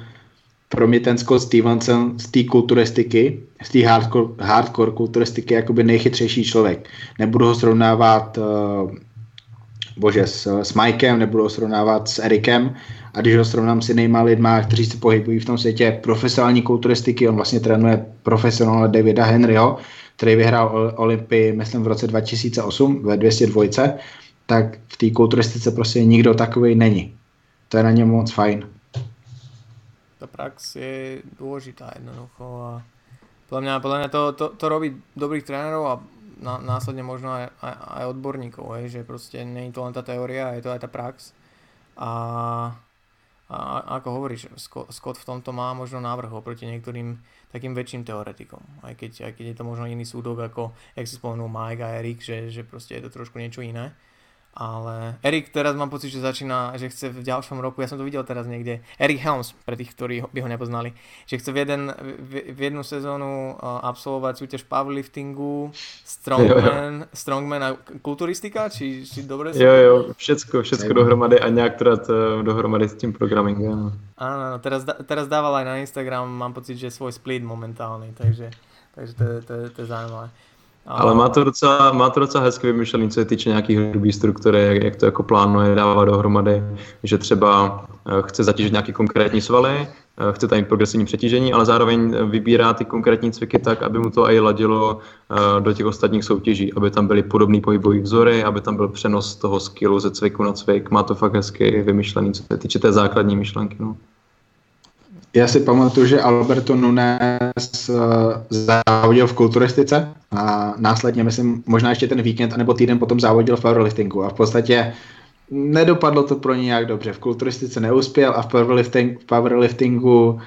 pro mě ten Scott Stevenson z té kulturistiky, z té hardcore, hardcore kulturistiky jakoby nejchytřejší člověk. Nebudu ho srovnávat uh, bože, s, s Mikem, nebudu ho srovnávat s Erikem a když ho srovnám s jinýma lidma, kteří se pohybují v tom světě profesionální kulturistiky, on vlastně trénuje profesionálně Davida Henryho, který vyhrál Olympii, myslím, v roce 2008 ve 202, tak v té kulturistice prostě nikdo takový není. To je na něm moc fajn tá prax je dôležitá jednoducho a podľa mňa, podľa mňa to, to, to robí dobrých trénerov a na, následne možno aj, aj, aj odborníkov, hej, že proste nie je to len tá teória, je to aj tá prax. A, a, ako hovoríš, Scott, Scott v tomto má možno návrh oproti niektorým takým väčším teoretikom, aj keď, aj keď je to možno iný súdok ako, jak si spomenul Mike a Erik, že, že proste je to trošku niečo iné ale Erik teraz mám pocit, že začína, že chce v ďalšom roku, ja som to videl teraz niekde, Erik Helms, pre tých, ktorí by ho nepoznali, že chce v, jeden, v, v jednu sezónu uh, absolvovať súťaž powerliftingu, strongman, jo, jo. strongman a kulturistika, či, či dobre Jo, jo, všetko, všetko dohromady a nějakkrát uh, dohromady s tím programmingem. Áno, teraz, teraz dával aj na Instagram, mám pocit, že svoj split momentálny, takže, takže to, to, to, to je zaujímavé. Ale má to docela, má to docela hezky vymyšlený, co se týče nějakých hrubý struktury, jak, jak to jako plánuje, dává dohromady, že třeba eh, chce zatížit nějaký konkrétní svaly, eh, chce tam progresivní přetížení, ale zároveň vybírá ty konkrétní cviky tak, aby mu to i ladilo eh, do těch ostatních soutěží, aby tam byly podobné pohybové vzory, aby tam byl přenos toho skillu ze cviku na cvik. Má to fakt hezky vymyšlený, co se týče té základní myšlenky. No. Já si pamatuju, že Alberto Nunes eh, závodil v kulturistice a následně, myslím, možná ještě ten víkend nebo týden potom závodil v powerliftingu a v podstatě nedopadlo to pro ně nějak dobře. V kulturistice neuspěl a v, powerlifting, v powerliftingu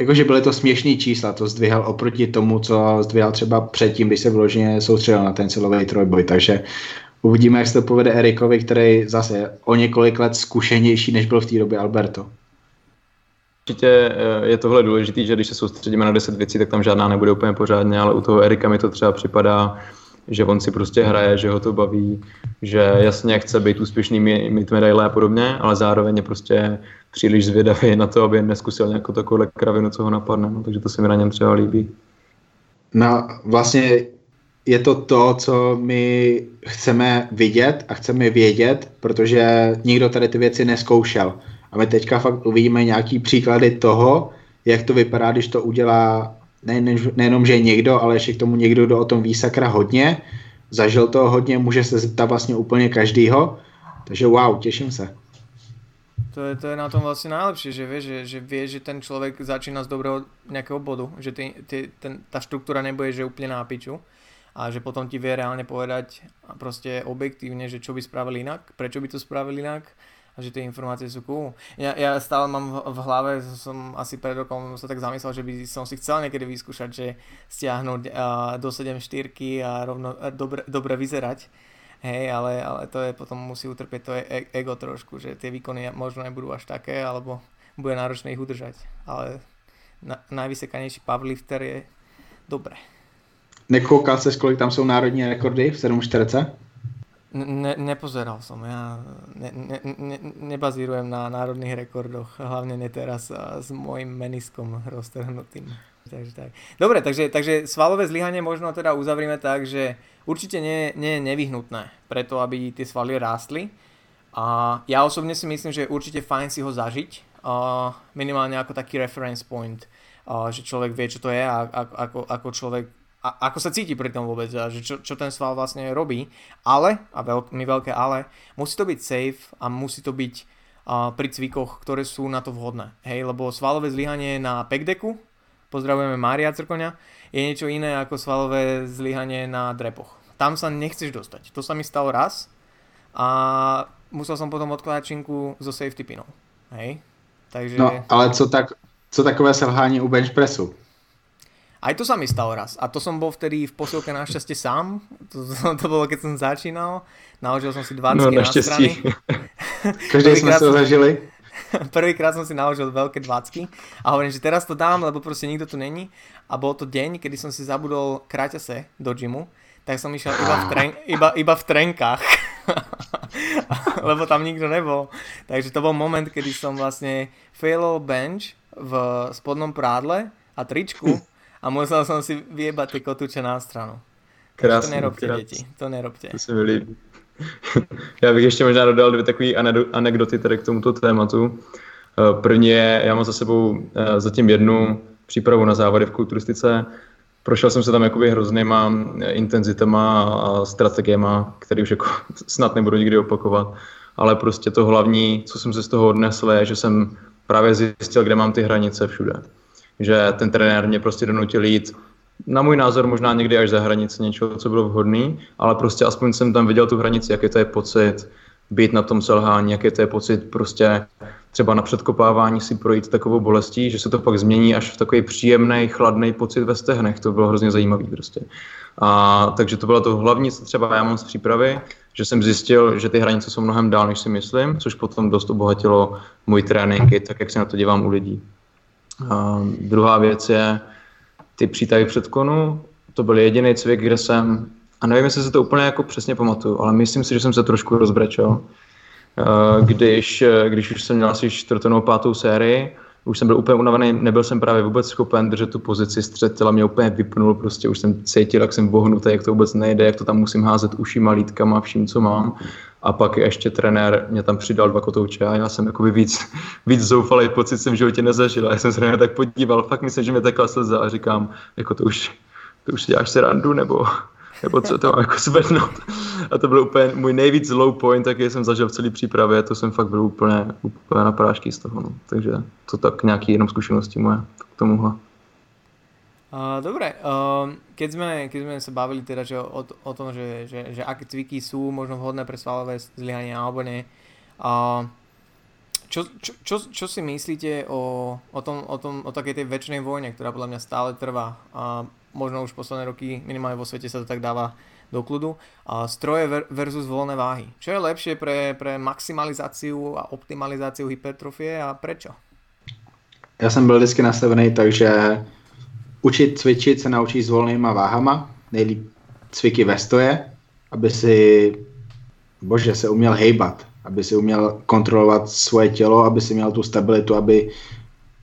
jakože byly to směšné čísla, to zdvihal oproti tomu, co zdvihal třeba předtím, když se vloženě soustředil na ten silový trojboj, takže uvidíme, jak se to povede Erikovi, který zase o několik let zkušenější, než byl v té době Alberto. Určitě eh, je tohle důležité, že když se soustředíme na 10 věcí, tak tam žádná nebude úplně pořádně, ale u toho Erika mi to třeba připadá, že on si prostě hraje, že ho to baví, že jasně chce být úspěšný, mít medaile a podobně, ale zároveň je prostě příliš zvědavý na to, aby neskusil nějakou takovou kravinu, co ho napadne. No, takže to se mi na něm třeba líbí. No vlastně je to to, co my chceme vidět a chceme vědět, protože nikdo tady ty věci neskoušel. A my teďka fakt uvidíme nějaký příklady toho, jak to vypadá, když to udělá nejen, nejenom, že někdo, ale ještě k tomu někdo, kdo o tom ví sakra hodně, zažil to hodně, může se zeptat vlastně úplně každýho. Takže wow, těším se. To je, to je na tom vlastně najlepšie, že vie, že, že vie, že ten človek začína z dobrého nejakého bodu, že ty, ty, ten, tá štruktúra nebude, že úplne na piču a že potom ti vie reálne povedať proste objektívne, že čo by spravili inak, prečo by to spravili inak a že tie informácie sú cool. Ja, ja stále mám v, v hlave, som asi pred rokom sa tak zamyslel, že by som si chcel niekedy vyskúšať, že stiahnuť uh, do 7 štyrky a rovno uh, dobre, dobre vyzerať. Hej, ale, ale to je potom musí utrpieť to e- ego trošku, že tie výkony možno nebudú až také, alebo bude náročné ich udržať. Ale na, najvysekanejší powerlifter je dobré. Nekoukal se, kolik tam jsou národní rekordy v 7.40? Ne, nepozeral som, ja ne, ne, ne, nebazírujem na národných rekordoch, hlavne ne teraz s mojim meniskom roztrhnutým. Takže tak. Dobre, takže, takže svalové zlyhanie možno teda uzavrieme tak, že určite nie, nie je nevyhnutné preto, aby tie svaly rástli. A ja osobne si myslím, že je určite fajn si ho zažiť, minimálne ako taký reference point, že človek vie, čo to je a ako, ako človek a ako sa cíti pri tom vôbec, a že čo, čo ten sval vlastne robí, ale, a veľk, mi veľké ale, musí to byť safe a musí to byť uh, pri cvikoch, ktoré sú na to vhodné, hej, lebo svalové zlyhanie na pekdeku, pozdravujeme Mária Crkoňa, je niečo iné ako svalové zlyhanie na drepoch. Tam sa nechceš dostať. To sa mi stalo raz a musel som potom odkladať činku zo safety pinou, hej. Takže... No, ale co, tak, co takové selhání u bench pressu? Aj to sa mi stalo raz. A to som bol vtedy v posilke našťastie sám. To, to, to bolo, keď som začínal. Naložil som si 20 no, na strany. *laughs* Každý sme sa zažili. *laughs* Prvýkrát som si naložil veľké 20 a hovorím, že teraz to dám, lebo proste nikto tu není. A bol to deň, kedy som si zabudol kráťase do gymu, tak som išiel iba v, tren, iba, iba v trenkách. *laughs* lebo tam nikto nebol. Takže to bol moment, kedy som vlastne failol bench v spodnom prádle a tričku a musel som si vyjebať ty kotuče na stranu. Krásný, to nerobte, krásný. děti, to nerobte. To se mi líbí. *laughs* já bych ještě možná dodal dvě takové anekdoty tady k tomuto tématu. Eh, první je, já mám za sebou eh, zatím jednu přípravu na závody v kulturistice. Prošel jsem se tam jakoby hroznýma eh, intenzitama a strategiema, které už jako *laughs* snad nebudu nikdy opakovat. Ale prostě to hlavní, co jsem se z toho odnesl, je, že jsem právě zjistil, kde mám ty hranice všude že ten trenér mě prostě donutil jít na můj názor možná někdy až za hranici něčeho, co bylo vhodný, ale prostě aspoň jsem tam viděl tu hranici, jaký to je pocit být na tom selhání, jaký to je pocit prostě třeba na předkopávání si projít takovou bolestí, že se to pak změní až v takový příjemný, chladný pocit ve stehnech. To bylo hrozně zajímavý prostě. A, takže to bylo to hlavní, co třeba já mám z přípravy, že jsem zjistil, že ty hranice jsou mnohem dál, než si myslím, což potom dost obohatilo můj tréninky, tak jak se na to dívám u lidí. A druhá věc je ty přítavy předkonu. To byl jediný cvik, kde jsem, a nevím, jestli se to úplně jako přesně pamatuju, ale myslím si, že jsem se trošku rozbrečel. Když, když už jsem měl asi čtvrtou pátou sérii, už jsem byl úplně unavený, nebyl jsem právě vůbec schopen držet tu pozici, střed těla mě úplně vypnul, prostě už jsem cítil, jak jsem vohnutý, jak to vůbec nejde, jak to tam musím házet ušima, lítkama, vším, co mám. A pak ještě trenér mě tam přidal dva kotouče a já jsem jakoby víc, víc zoufalý pocit jsem v životě nezažil. A já jsem se na tak podíval, fakt myslím, že mě takhle slza a říkám, jako to už, to už děláš se randu, nebo, nebo co to mám jako zvednout. A to byl úplně můj nejvíc low point, jaký jsem zažil v celé přípravě, to jsem fakt byl úplně, úplně na prášky z toho. No. Takže to tak nějaký jenom zkušenosti moje k tomuhle. Uh, dobre, uh, keď, sme, keď sa bavili teda že o, o tom, že, že, že aké cviky sú možno vhodné pre svalové zlyhanie alebo uh, čo, čo, čo, čo si myslíte o, o, tom, o, tom, o takej tej väčšnej vojne, ktorá podľa mňa stále trvá a možno už posledné roky minimálne vo svete sa to tak dáva do kľudu. A stroje versus voľné váhy. Čo je lepšie pre, pre maximalizáciu a optimalizáciu hypertrofie a prečo? Já jsem byl vždycky nastavený takže učit cvičit se naučí s volnýma váhama, nejlíp cviky ve stoje, aby si, bože, se uměl hejbat, aby si uměl kontrolovat svoje tělo, aby si měl tu stabilitu, aby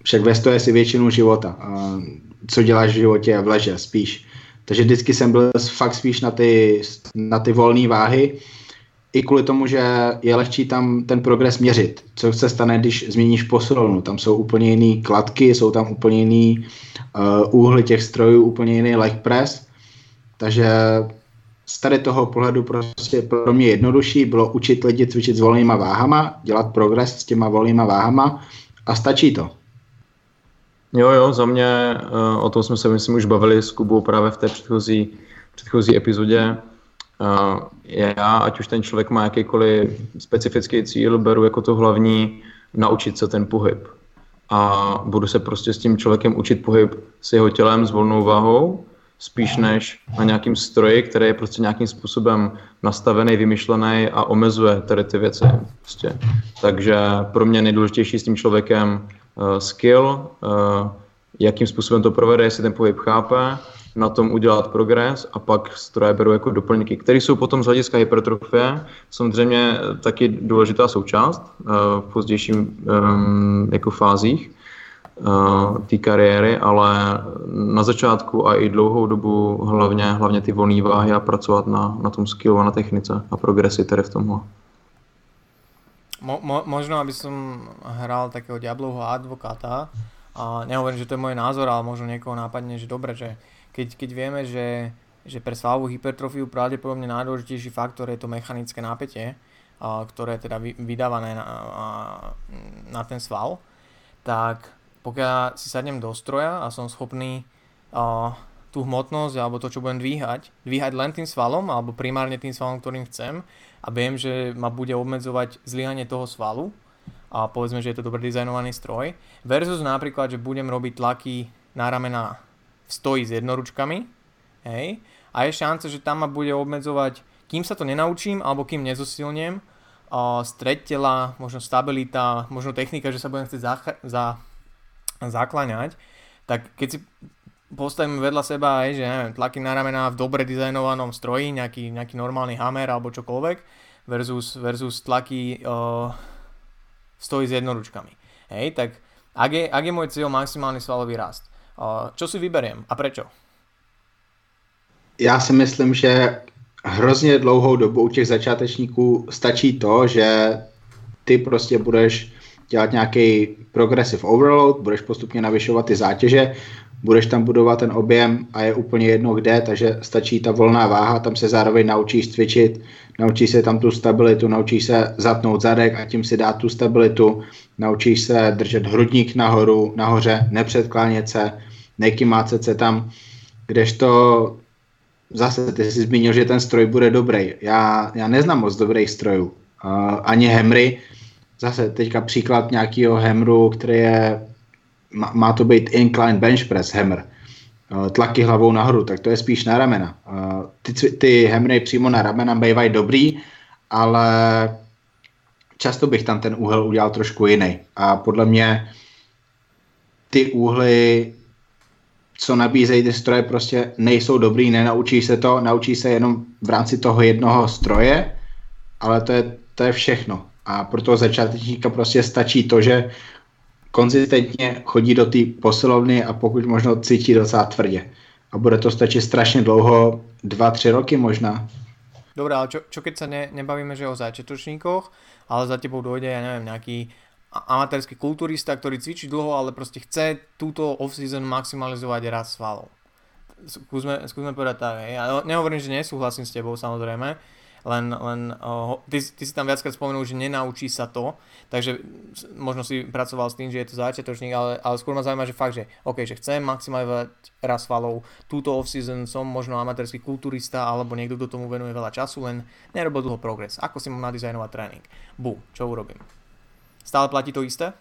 však ve stoje si většinu života. A co děláš v životě v leže spíš. Takže vždycky jsem byl fakt spíš na ty, na ty volné váhy, i kvůli tomu, že je lehčí tam ten progres měřit. Co se stane, když změníš posilovnu? Tam jsou úplně jiný kladky, jsou tam úplně jiný uh, úhly těch strojů, úplně jiný leg press. Takže z tady toho pohledu prostě pro mě jednodušší bylo učit lidi cvičit s volnýma váhama, dělat progres s těma volnýma váhama a stačí to. Jo, jo, za mě uh, o tom jsme se myslím už bavili s Kubou právě v té předchozí, předchozí epizodě. Uh, já, ať už ten člověk má jakýkoliv specifický cíl, beru jako to hlavní naučit se ten pohyb. A budu se prostě s tím člověkem učit pohyb s jeho tělem, s volnou váhou, spíš než na nějakým stroji, který je prostě nějakým způsobem nastavený, vymyšlený a omezuje tady ty věci. Prostě. Takže pro mě nejdůležitější s tím člověkem uh, skill, uh, jakým způsobem to provede, jestli ten pohyb chápe, na tom udělat progres a pak stroje beru jako doplňky, které jsou potom z hlediska hypertrofie samozřejmě taky důležitá součást uh, v pozdějším um, jako fázích té kariéry, ale na začátku a i dlouhou dobu hlavně, hlavně ty volné váhy a pracovat na, na tom skillu a na technice a progresy tady v tomhle. Mo, mo, možno, aby som hral takého diablovho advokáta, a nehovorím, že to je môj názor, ale možno niekoho nápadne, že dobre, že keď, keď vieme, že, že pre svalovú hypertrofiu pravdepodobne najdôležitejší faktor je to mechanické napätie, ktoré je teda vy, vydávané na, na ten sval, tak pokiaľ si sadnem do stroja a som schopný a, tú hmotnosť alebo to, čo budem dvíhať, dvíhať len tým svalom alebo primárne tým svalom, ktorým chcem a viem, že ma bude obmedzovať zlyhanie toho svalu a povedzme, že je to dobre dizajnovaný stroj versus napríklad, že budem robiť tlaky na ramena stojí s jednoručkami, hej, a je šanca, že tam ma bude obmedzovať, kým sa to nenaučím, alebo kým nezosilnem, stred tela, možno stabilita, možno technika, že sa budem chcieť zach- za- zakláňať, tak keď si postavím vedľa seba aj, že neviem, tlaky na ramena v dobre dizajnovanom stroji, nejaký, nejaký normálny hammer alebo čokoľvek, versus, versus tlaky uh, stojí s jednoručkami. Hej, tak ak je, ak je môj cieľ maximálny svalový rast, Čo si vyberiem a prečo? Já si myslím, že hrozně dlouhou dobu u těch začátečníků stačí to, že ty prostě budeš dělat nějaký progressive overload, budeš postupně navyšovat ty zátěže, budeš tam budovat ten objem a je úplně jedno kde, takže stačí ta volná váha, tam se zároveň naučíš cvičit, naučíš se tam tu stabilitu, naučíš se zatnout zadek a tím si dát tu stabilitu, naučíš se držet hrudník nahoru, nahoře, nepředklánět se, nekymácet se tam, kdežto zase ty jsi zmínil, že ten stroj bude dobrý. Já, já neznám moc dobrých strojů. Uh, ani Hemry, zase teďka příklad nějakého Hemru, který je, má, má to být incline bench press Hammer, uh, tlaky hlavou nahoru, tak to je spíš na ramena. Uh, ty, ty Hemry přímo na ramena bývají dobrý, ale často bych tam ten úhel udělal trošku jiný. A podle mě ty úhly co nabízejí ty stroje, prostě nejsou dobrý, nenaučí se to, naučí se jenom v rámci toho jednoho stroje, ale to je, to je všechno. A pro toho začátečníka prostě stačí to, že konzistentně chodí do té posilovny a pokud možno cítí docela tvrdě. A bude to stačit strašně dlouho, dva, tři roky možná. Dobrá, ale čo, čo keď sa ne, nebavíme že o začiatočníkoch, ale za tebou dojde, ja neviem, nejaký amatérsky kulturista, ktorý cvičí dlho, ale proste chce túto off-season maximalizovať raz svalov. Skúsme, skúsme povedať tak. Ja nehovorím, že nesúhlasím s tebou samozrejme, len, len uh, ty, ty si tam viackrát spomenul, že nenaučí sa to, takže možno si pracoval s tým, že je to začiatočník, ale, ale skôr ma zaujíma, že fakt, že OK, že chcem maximalizovať raz svalov, túto off-season som možno amatérsky kulturista alebo niekto, kto tomu venuje veľa času, len nerobil dlho progres. Ako si mám nadizajnovať tréning? Bu, čo urobím? Stále platí to isté?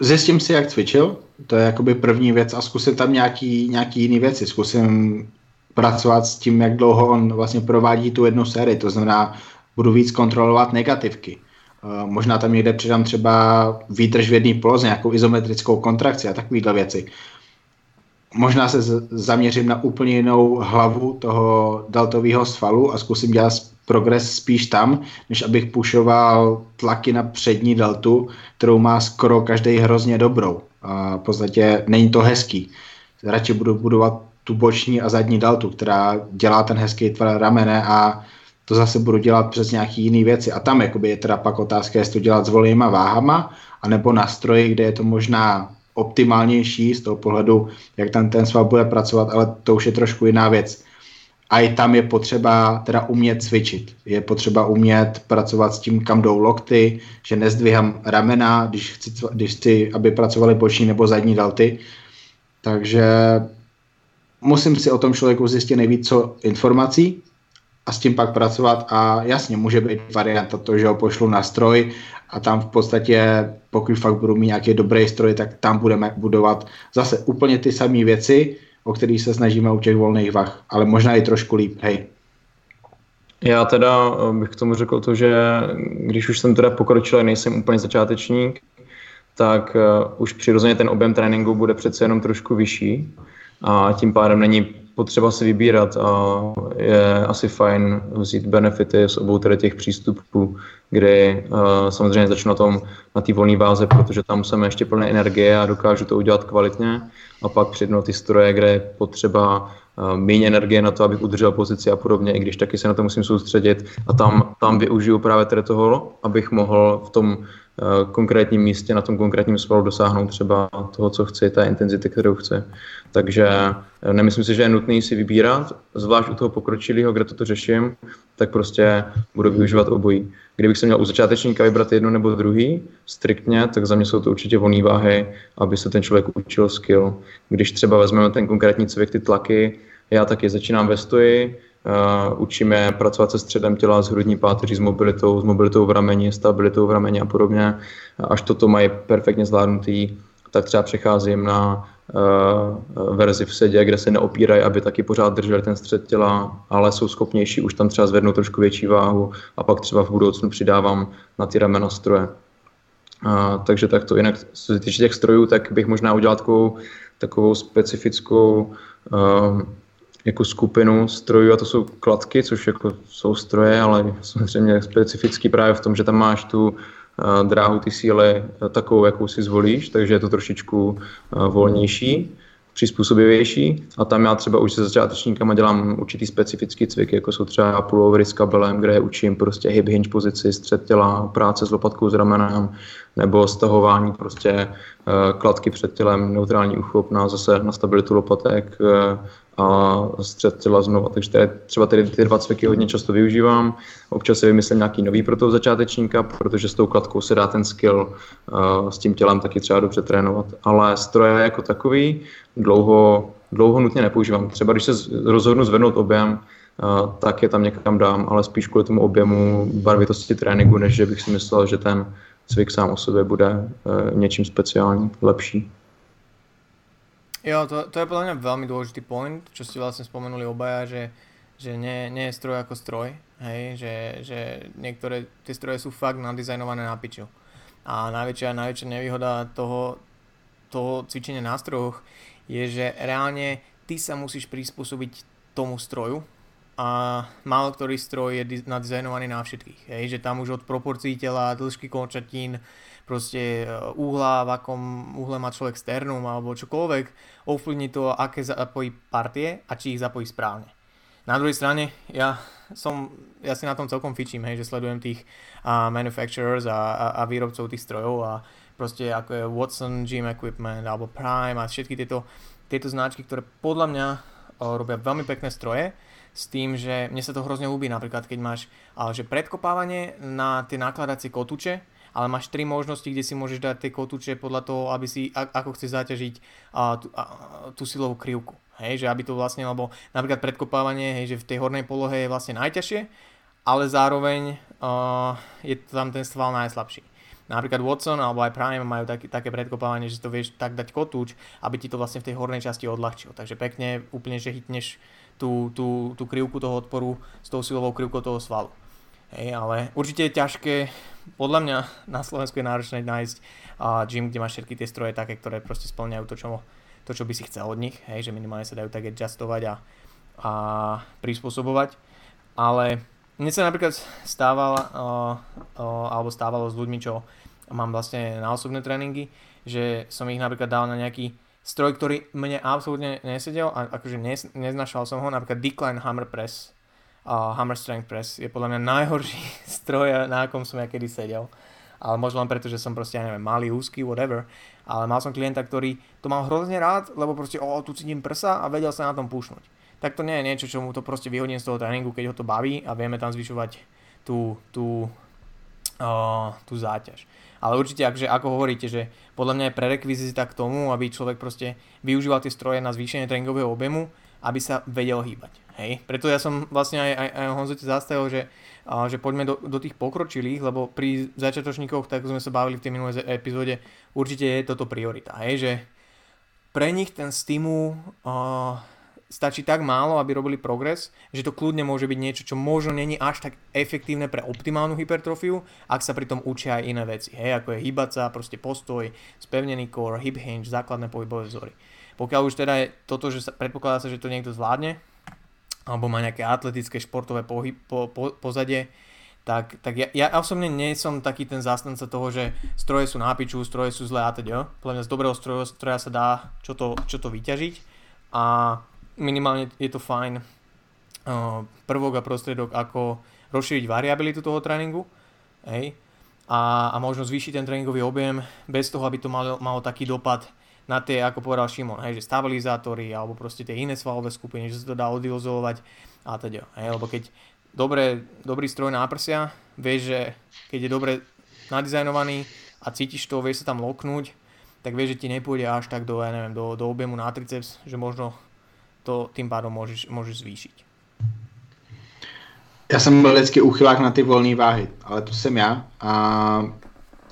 Zjistím si, jak cvičil, to je jakoby první věc a zkusím tam nějaký, nějaký jiný věci. Zkusím pracovat s tím, jak dlouho on vlastně provádí tu jednu sérii, to znamená, budu víc kontrolovat negativky. Eh, možná tam někde přidám třeba výdrž v jedné poloze, nějakou izometrickou kontrakci a takovéhle věci. Možná se zaměřím na úplně jinou hlavu toho deltového svalu a zkusím dělat progres spíš tam, než abych pušoval tlaky na přední deltu, kterou má skoro každý hrozně dobrou. A v podstatě není to hezký. Radši budu budovat tu boční a zadní deltu, která dělá ten hezký tvar ramene a to zase budu dělat přes nějaký jiný věci. A tam jakoby je teda pak otázka, jestli to dělat s volnýma váhama, anebo na stroji, kde je to možná optimálnější z toho pohledu, jak tam ten sval bude pracovat, ale to už je trošku jiná věc. A i tam je potřeba teda umět cvičit. Je potřeba umět pracovat s tím, kam jdou lokty, že nezdvihám ramena, když chci, když chci aby pracovali boční nebo zadní dalty. Takže musím si o tom člověku zjistit nejvíc co informací a s tím pak pracovat a jasně, může být varianta to, že ho pošlu na stroj a tam v podstatě, pokud fakt budu mít nějaký dobrý stroj, tak tam budeme budovat zase úplně ty samé věci, o kterých se snažíme u těch volných vah, ale možná i trošku líp, hej. Já teda eh, bych k tomu řekl to, že když už jsem teda pokročil, nejsem úplně začátečník, tak uh, už přirozeně ten objem tréninku bude přece jenom trošku vyšší a tím pádem není potřeba si vybírat a je asi fajn vzít benefity z obou tedy těch přístupů, kdy uh, samozřejmě začnu na tom, na té volné váze, protože tam jsem ještě plné energie a dokážu to udělat kvalitně a pak přidnu ty stroje, kde je potřeba uh, méně energie na to, abych udržel pozici a podobně, i když taky se na to musím soustředit a tam, tam využiju právě tedy toho, abych mohl v tom Eh, konkrétním místě, na tom konkrétním svalu dosáhnout třeba toho, co chci, té intenzity, kterou chci. Takže eh, nemyslím si, že je nutný si vybírat, zvlášť u toho pokročilého, kde toto řeším, tak prostě budu využívat obojí. Kdybych se měl u začátečníka vybrat jedno nebo druhý, striktně, tak za mě jsou to určitě volné váhy, aby se ten člověk učil skill. Když třeba vezmeme ten konkrétní cvik, ty tlaky, já taky začínám ve stoji, Uh, učíme pracovat se středem těla, s hrudní páteří, s mobilitou, s mobilitou v rameni, stabilitou v rameni a podobně. Až toto mají perfektně zvládnutý, tak třeba přecházím na verzi v sedě, kde se neopírají, aby taky pořád drželi ten střed těla, ale jsou schopnější už tam třeba zvednout trošku větší váhu a pak třeba v budoucnu přidávám na ty ramena stroje. Uh, takže takto. Jinak co se týče těch strojů, tak bych možná udělal takovou, takovou specifickou uh, jako skupinu strojů a to jsou kladky, což jako jsou stroje, ale samozřejmě specifický právě v tom, že tam máš tu dráhu ty síly uh, takovou, jakou si zvolíš, takže je to trošičku uh, volnější, přizpůsobivější. A tam já třeba už se začátečníkama dělám určitý specifický cvik, jako jsou třeba pullovery s kabelem, kde je učím prostě hip hinge pozici, střed těla, práce s lopatkou s ramenem, nebo stahování prostě kladky před tělem, neutrální uchop na zase na stabilitu lopatek, a střed těla znova. Takže tady, třeba tady ty dva cviky hodně často využívám. Občas si vymyslím nějaký nový pro toho začátečníka, protože s tou kladkou se dá ten skill uh, s tím tělem taky třeba dobře trénovat. Ale stroje jako takový dlouho, dlouho nutně nepoužívám. Třeba když se rozhodnu zvednout objem, uh, tak je tam někam dám, ale spíš kvůli tomu objemu barvitosti tréninku, než že bych si myslel, že ten cvik sám o sobě bude uh, něčím speciálním, lepší. Jo, to, to je podľa mňa veľmi dôležitý point, čo ste vlastne spomenuli obaja, že, že nie, nie je stroj ako stroj, hej, že, že niektoré tie stroje sú fakt nadizajnované na piču. A najväčšia, najväčšia nevýhoda toho, toho cvičenia na strojoch je, že reálne ty sa musíš prispôsobiť tomu stroju a málo ktorý stroj je nadizajnovaný na všetkých. Hej, že tam už od proporcií tela, dĺžky končatín, proste e, úhla, v akom úhle má človek sternum alebo čokoľvek, ovplyvní to, aké zapojí partie a či ich zapojí správne. Na druhej strane, ja som, ja si na tom celkom fičím, hej, že sledujem tých uh, manufacturers a, a, a výrobcov tých strojov a proste ako je Watson Gym Equipment alebo Prime a všetky tieto, tieto značky, ktoré podľa mňa uh, robia veľmi pekné stroje, s tým, že mne sa to hrozne ľúbi, napríklad keď máš ale že predkopávanie na tie nakladacie kotúče, ale máš tri možnosti, kde si môžeš dať tie kotúče podľa toho, aby si, ako chceš zaťažiť a, tú, a, tú krivku. Hej, že aby to vlastne, lebo napríklad predkopávanie, hej, že v tej hornej polohe je vlastne najťažšie, ale zároveň uh, je tam ten sval najslabší. napríklad Watson alebo aj Prime majú taký, také predkopávanie, že to vieš tak dať kotúč, aby ti to vlastne v tej hornej časti odľahčilo. Takže pekne úplne, že hitneš tú krivku toho odporu s tou silovou krivkou toho svalu. Hej, ale určite je ťažké, podľa mňa na Slovensku je náročné nájsť uh, gym, kde máš všetky tie stroje také, ktoré proste splňajú to, čo, to, čo by si chcel od nich, hej, že minimálne sa dajú tak adjustovať a, a prispôsobovať. Ale mne sa napríklad stával, uh, uh, alebo stávalo s ľuďmi, čo mám vlastne na osobné tréningy, že som ich napríklad dal na nejaký stroj, ktorý mne absolútne nesedel a akože neznašal som ho, napríklad Decline Hammer Press, uh, Hammer Strength Press je podľa mňa najhorší *laughs* stroj, na akom som ja kedy sedel. Ale možno len preto, že som proste, ja neviem, malý, úzky, whatever. Ale mal som klienta, ktorý to mal hrozne rád, lebo proste, o, tu cítim prsa a vedel sa na tom pušnúť. Tak to nie je niečo, čo mu to proste vyhodím z toho tréningu, keď ho to baví a vieme tam zvyšovať tú, tú, uh, tú záťaž. Ale určite, akže, ako hovoríte, že podľa mňa je prerekvizita k tomu, aby človek proste využíval tie stroje na zvýšenie tréningového objemu, aby sa vedel hýbať. Hej? Preto ja som vlastne aj, aj, aj Honzote zastavil, že, a, že poďme do, do tých pokročilých, lebo pri začiatočníkoch, tak sme sa bavili v tej minulej epizóde, určite je toto priorita. Hej? Že pre nich ten stimul a, stačí tak málo, aby robili progres, že to kľudne môže byť niečo, čo možno není až tak efektívne pre optimálnu hypertrofiu, ak sa pritom učia aj iné veci, hej, ako je hýbať sa, proste postoj, spevnený core, hip hinge, základné pohybové vzory. Pokiaľ už teda je toto, že sa, predpokladá sa, že to niekto zvládne, alebo má nejaké atletické športové pohyb, po, po, pozadie, tak, tak ja, ja osobne nie som taký ten zástanca toho, že stroje sú na stroje sú zlé a teda. Podľa mňa z dobrého stroja, stroja sa dá čo to, čo to vyťažiť a minimálne je to fajn uh, prvok a prostriedok, ako rozšíriť variabilitu toho tréningu hej, a, a možno zvýšiť ten tréningový objem bez toho, aby to malo, malo taký dopad na tie, ako povedal Šimon, hej, že stabilizátory alebo proste tie iné svalové skupiny, že sa to dá odilozovať a teda. Hej, lebo keď dobre, dobrý stroj na prsia, vieš, že keď je dobre nadizajnovaný a cítiš to, vieš sa tam loknúť, tak vieš, že ti nepôjde až tak do, ja neviem, do, do objemu na triceps, že možno to tým pádom môžeš, môžeš zvýšiť. Já jsem byl vždycky uchylák na ty volné váhy, ale to jsem já. A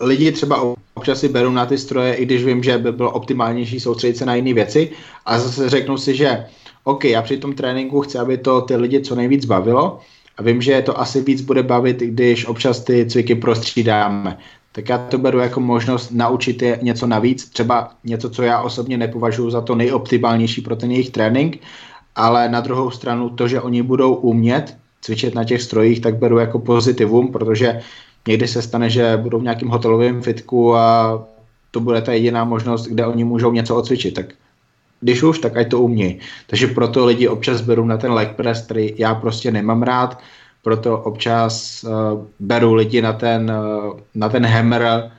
lidi třeba občas si berou na ty stroje, i když vím, že by bylo optimálnější soustředit se na jiné věci. A zase řeknu si, že OK, já při tom tréninku chci, aby to ty lidi co nejvíc bavilo. A vím, že to asi víc bude bavit, když občas ty cviky prostřídáme. Tak já to beru jako možnost naučit je něco navíc, třeba něco, co já osobně nepovažuji za to nejoptimálnější pro ten jejich trénink, ale na druhou stranu to, že oni budou umět cvičit na těch strojích, tak beru jako pozitivum, protože někdy se stane, že budou v nějakém hotelovém fitku a to bude ta jediná možnost, kde oni můžou něco odcvičit. Tak když už, tak ať to umějí. Takže proto lidi občas berou na ten leg press, který já prostě nemám rád, proto občas uh, beru lidi na ten, uh, na ten hammer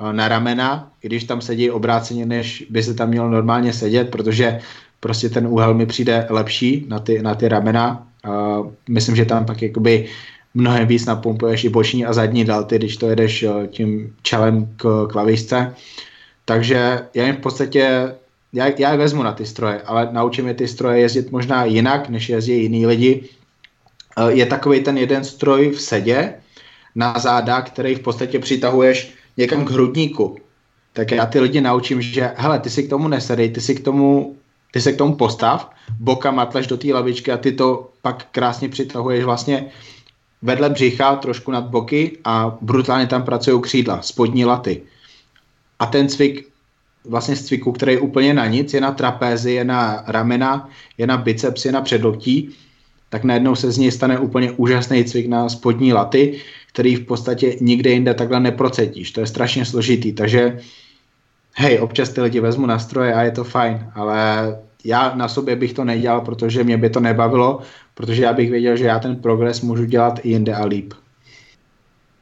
uh, na ramena, i když tam sedí obráceně, než by se tam mělo normálně sedět, protože prostě ten úhel mi přijde lepší na ty, na ty ramena. Uh, myslím, že tam pak jakoby mnohem víc napumpuješ i boční a zadní delty, když to jedeš eh, tím čelem k klavířce. Takže já jim v podstatě, já, já je vezmu na ty stroje, ale naučím je ty stroje jezdit možná jinak, než jezdí jiní lidi. Eh, je takový ten jeden stroj v sedě na záda, který v podstatě přitahuješ někam k hrudníku. Tak já ty lidi naučím, že hele, ty si k tomu nesedej, ty si k tomu ty se k tomu postav, boka matleš do té lavičky a ty to pak krásně přitahuješ vlastně vedle břicha, trošku nad boky a brutálně tam pracují křídla, spodní laty. A ten cvik, vlastně z cviku, který je úplně na nic, je na trapézi, je na ramena, je na biceps, je na předloktí, tak najednou se z něj stane úplně úžasný cvik na spodní laty, který v podstatě nikde jinde takhle neprocetíš. To je strašně složitý, takže hej, občas ty lidi vezmu nastroje a je to fajn, ale já na sobě bych to nedělal, protože mě by to nebavilo, protože já bych věděl, že já ten progres můžu dělat i jinde a líp.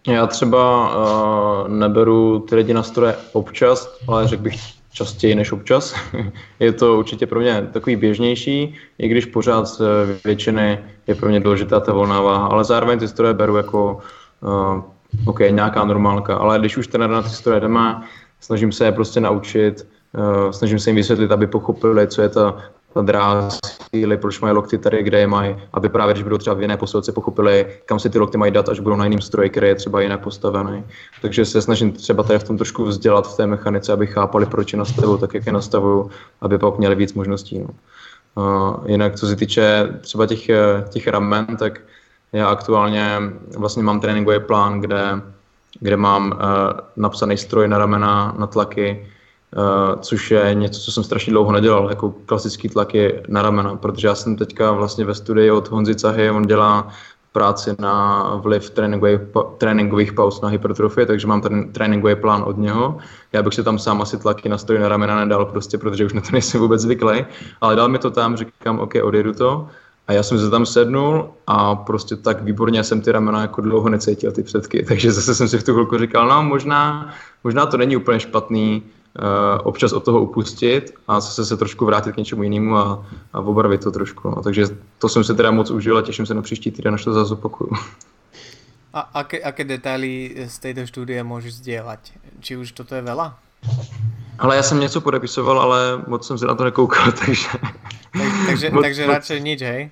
Já třeba uh, neberu ty lidi na stroje občas, ale řekl bych častěji než občas. *laughs* je to určitě pro mě takový běžnější, i když pořád z většiny je pro mě důležitá ta volná váha, ale zároveň ty stroje beru jako uh, OK, nějaká normálka, ale když už teda na ty stroje jdeme, snažím se je prostě naučit, snažím se jim vysvětlit, aby pochopili, co je ta dráha síly, proč mají lokty tady, kde je mají, aby právě, když budou třeba v jiné posilce, pochopili, kam si ty lokty mají dát, až budou na jiném stroji, který je třeba jinak postavený. Takže se snažím třeba tady v tom trošku vzdělat v té mechanice, aby chápali, proč je nastavují tak, jak je nastavují, aby pak měli víc možností. No. Uh, jinak, co se týče třeba těch, těch ramen, tak já aktuálně vlastně mám tréninkový plán, kde, kde mám uh, napsaný stroj na ramena, na tlaky, Uh, což je něco, co jsem strašně dlouho nedělal, jako klasický tlaky na ramena, protože já jsem teďka vlastně ve studii od Honzi Cahy, on dělá práci na vliv tréninkových, tréninkových pauz na hypertrofie, takže mám ten tréninkový plán od něho. Já bych si tam sám asi tlaky na stroj na ramena nedal, prostě, protože už na to nejsem vůbec zvyklý, ale dal mi to tam, říkám, OK, odjedu to. A já jsem se tam sednul a prostě tak výborně jsem ty ramena jako dlouho necítil, ty předky. *laughs* Takže zase jsem si v tu chvilku říkal, no možná, možná to není úplně špatný, občas od toho upustit a zase se trošku vrátit k něčemu jinému a, a obarvit to trošku. No. Takže to jsem si teda moc užil a těším se na příští týden, až to zase opakuju. A aké, aké detaily z této studie můžeš sdělat? Či už toto je veľa? Ale já jsem něco podepisoval, ale moc jsem se na to nekoukal, *laughs* takže... Tak, takže, moc, takže moc... radši nič, hej?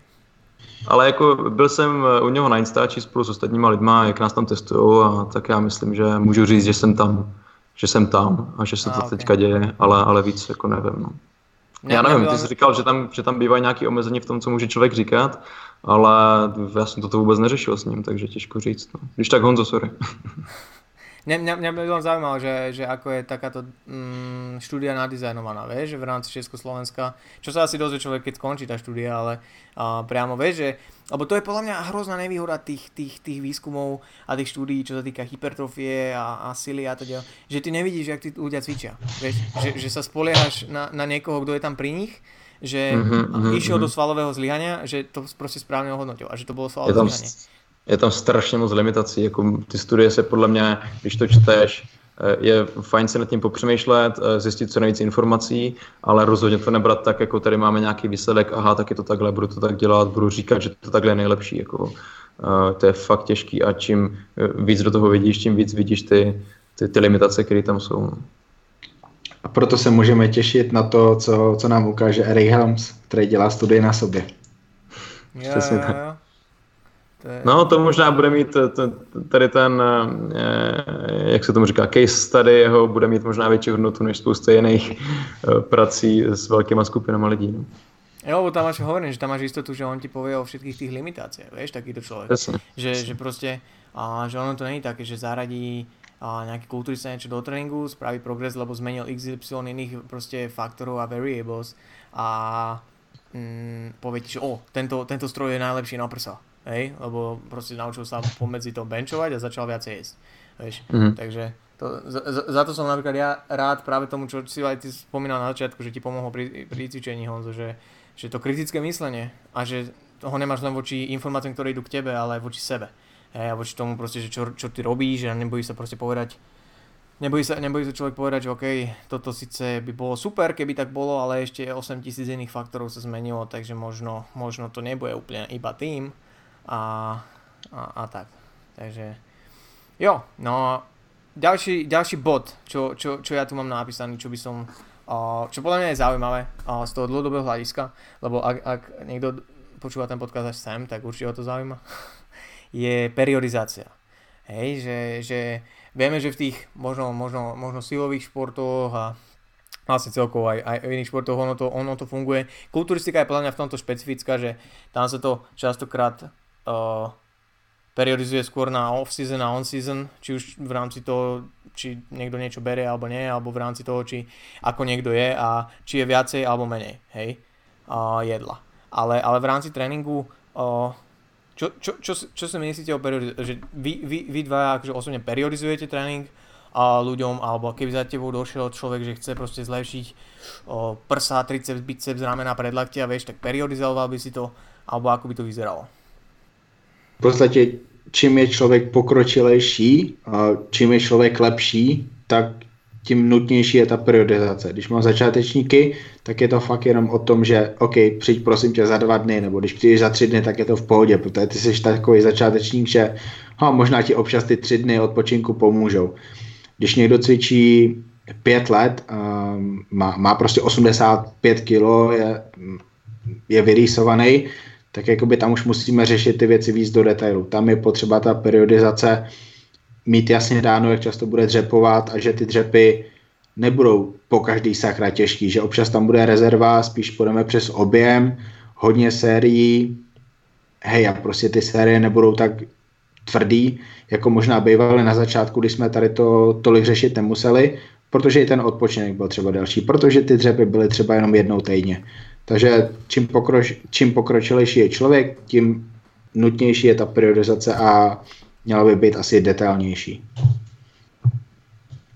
Ale jako byl jsem u něho na Instači spolu s ostatníma lidma, jak nás tam testují a tak já myslím, že můžu říct, že jsem tam že jsem tam a že se to okay. teďka děje, ale, ale víc jako nevím. No. Ne, já nevím, ty jsi říkal, že tam, že tam bývají nějaké omezení v tom, co může člověk říkat, ale já jsem toto vůbec neřešil s ním, takže těžko říct. No. Když tak Honzo, sorry. *laughs* Mňa, mňa, mňa by len zaujímalo, že, že ako je takáto mm, štúdia nadizajnovaná, vieš, že v rámci Československa, čo sa asi dozvie človek, keď skončí tá štúdia, ale uh, priamo vieš, že, lebo to je podľa mňa hrozná nevýhoda tých, tých, tých výskumov a tých štúdií, čo sa týka hypertrofie a, a sily a teda, že ty nevidíš, jak tí ľudia cvičia, vieš, že, že sa spoliehaš na, na niekoho, kto je tam pri nich, že mm-hmm, išiel mm-hmm. do svalového zlyhania, že to proste správne ohodnotil a že to bolo svalové zlyhanie je tam strašně moc limitací. Jako ty studie se podle mě, když to čteš, eh, je fajn se nad tím popřemýšlet, eh, zjistit co nejvíc informací, ale rozhodně to nebrat tak, jako tady máme nějaký výsledek, aha, tak je to takhle, budu to tak dělat, budu říkat, že to takhle je nejlepší. Jako, eh, to je fakt těžký a čím víc do toho vidíš, tím víc vidíš ty, ty, ty limitace, které tam jsou. A proto se můžeme těšit na to, co, co nám ukáže Eric Helms, který dělá studie na sobě. Jo, Přesně tak. To je... No, to možná bude mít tady ten, eh, jak se tomu říká, case study jeho bude mít možná větší hodnotu než spousta jiných eh, prací s velkýma skupinama lidí. No. Jo, bo tam máš hovorím, že tam máš istotu, že on ti povie o všetkých tých limitáciách, vieš, takýto človek. Jasne. Že, že proste, a, že ono to není také, že zaradí a nejaký kulturista niečo do tréningu, spraví progres, lebo zmenil XY iných proste faktorov a variables a mm, povie ti, že o, tento, tento stroj je najlepší na prsa hej, lebo proste naučil sa pomedzi to benchovať a začal viacej jesť, vieš, mm-hmm. takže to, za, za to som napríklad ja rád práve tomu, čo si aj ty spomínal na začiatku, že ti pomohlo pri, pri cvičení Honzo, že, že to kritické myslenie a že toho nemáš len voči informáciám, ktoré idú k tebe, ale aj voči sebe. Hej, a voči tomu proste, že čo, čo ty robíš a nebojí sa proste povedať, nebojí sa, nebojí sa človek povedať, že OK, toto síce by bolo super, keby tak bolo, ale ešte 8000 iných faktorov sa zmenilo, takže možno, možno to nebude úplne iba tým, a, a, a tak. Takže jo, no ďalší, ďalší bod, čo, čo, čo ja tu mám napísaný, čo by som, čo podľa mňa je zaujímavé z toho dlhodobého hľadiska, lebo ak, ak niekto počúva ten podcast až sem, tak určite ho to zaujíma, *laughs* je periodizácia. Hej, že, že vieme, že v tých možno, možno, možno silových športoch a vlastne celkovo aj, aj v iných športoch ono to, ono to funguje. Kulturistika je podľa mňa v tomto špecifická, že tam sa to častokrát uh, periodizuje skôr na off-season a on-season, či už v rámci toho, či niekto niečo berie alebo nie, alebo v rámci toho, či ako niekto je a či je viacej alebo menej, hej, uh, jedla. Ale, ale v rámci tréningu, uh, čo, čo, čo, čo si myslíte o periodizácii? Že vy, vy, vy dva akože osobne periodizujete tréning a ľuďom, alebo keby za tebou došiel človek, že chce proste zlepšiť o, prsa, triceps, biceps, ramena, predlaktia, vieš, tak periodizoval by si to, alebo ako by to vyzeralo? V podstatě čím je člověk pokročilejší, a čím je člověk lepší, tak tím nutnější je ta periodizace. Když mám začátečníky, tak je to fakt jenom o tom, že OK, přijď prosím tě za dva dny, nebo když přijdeš za tři dny, tak je to v pohodě, protože ty jsi takový začátečník, že ha, možná ti občas ty tři dny odpočinku pomůžou. Když někdo cvičí pět let, má, má prostě 85 kilo, je je vyrýsovaný, tak jakoby tam už musíme řešit ty věci víc do detailu. Tam je potřeba ta periodizace mít jasně dáno, jak často bude dřepovat a že ty dřepy nebudou po každý sakra těžký, že občas tam bude rezerva, spíš půjdeme přes objem, hodně sérií, hej, a prostě ty série nebudou tak tvrdý, jako možná bývaly na začátku, když jsme tady to tolik řešit nemuseli, protože i ten odpočinek byl třeba delší, protože ty dřepy byly třeba jenom jednou týdně. Takže čím, pokroč, čím pokročilejší je člověk, tím nutnější je ta periodizace a měla by být asi detailnější.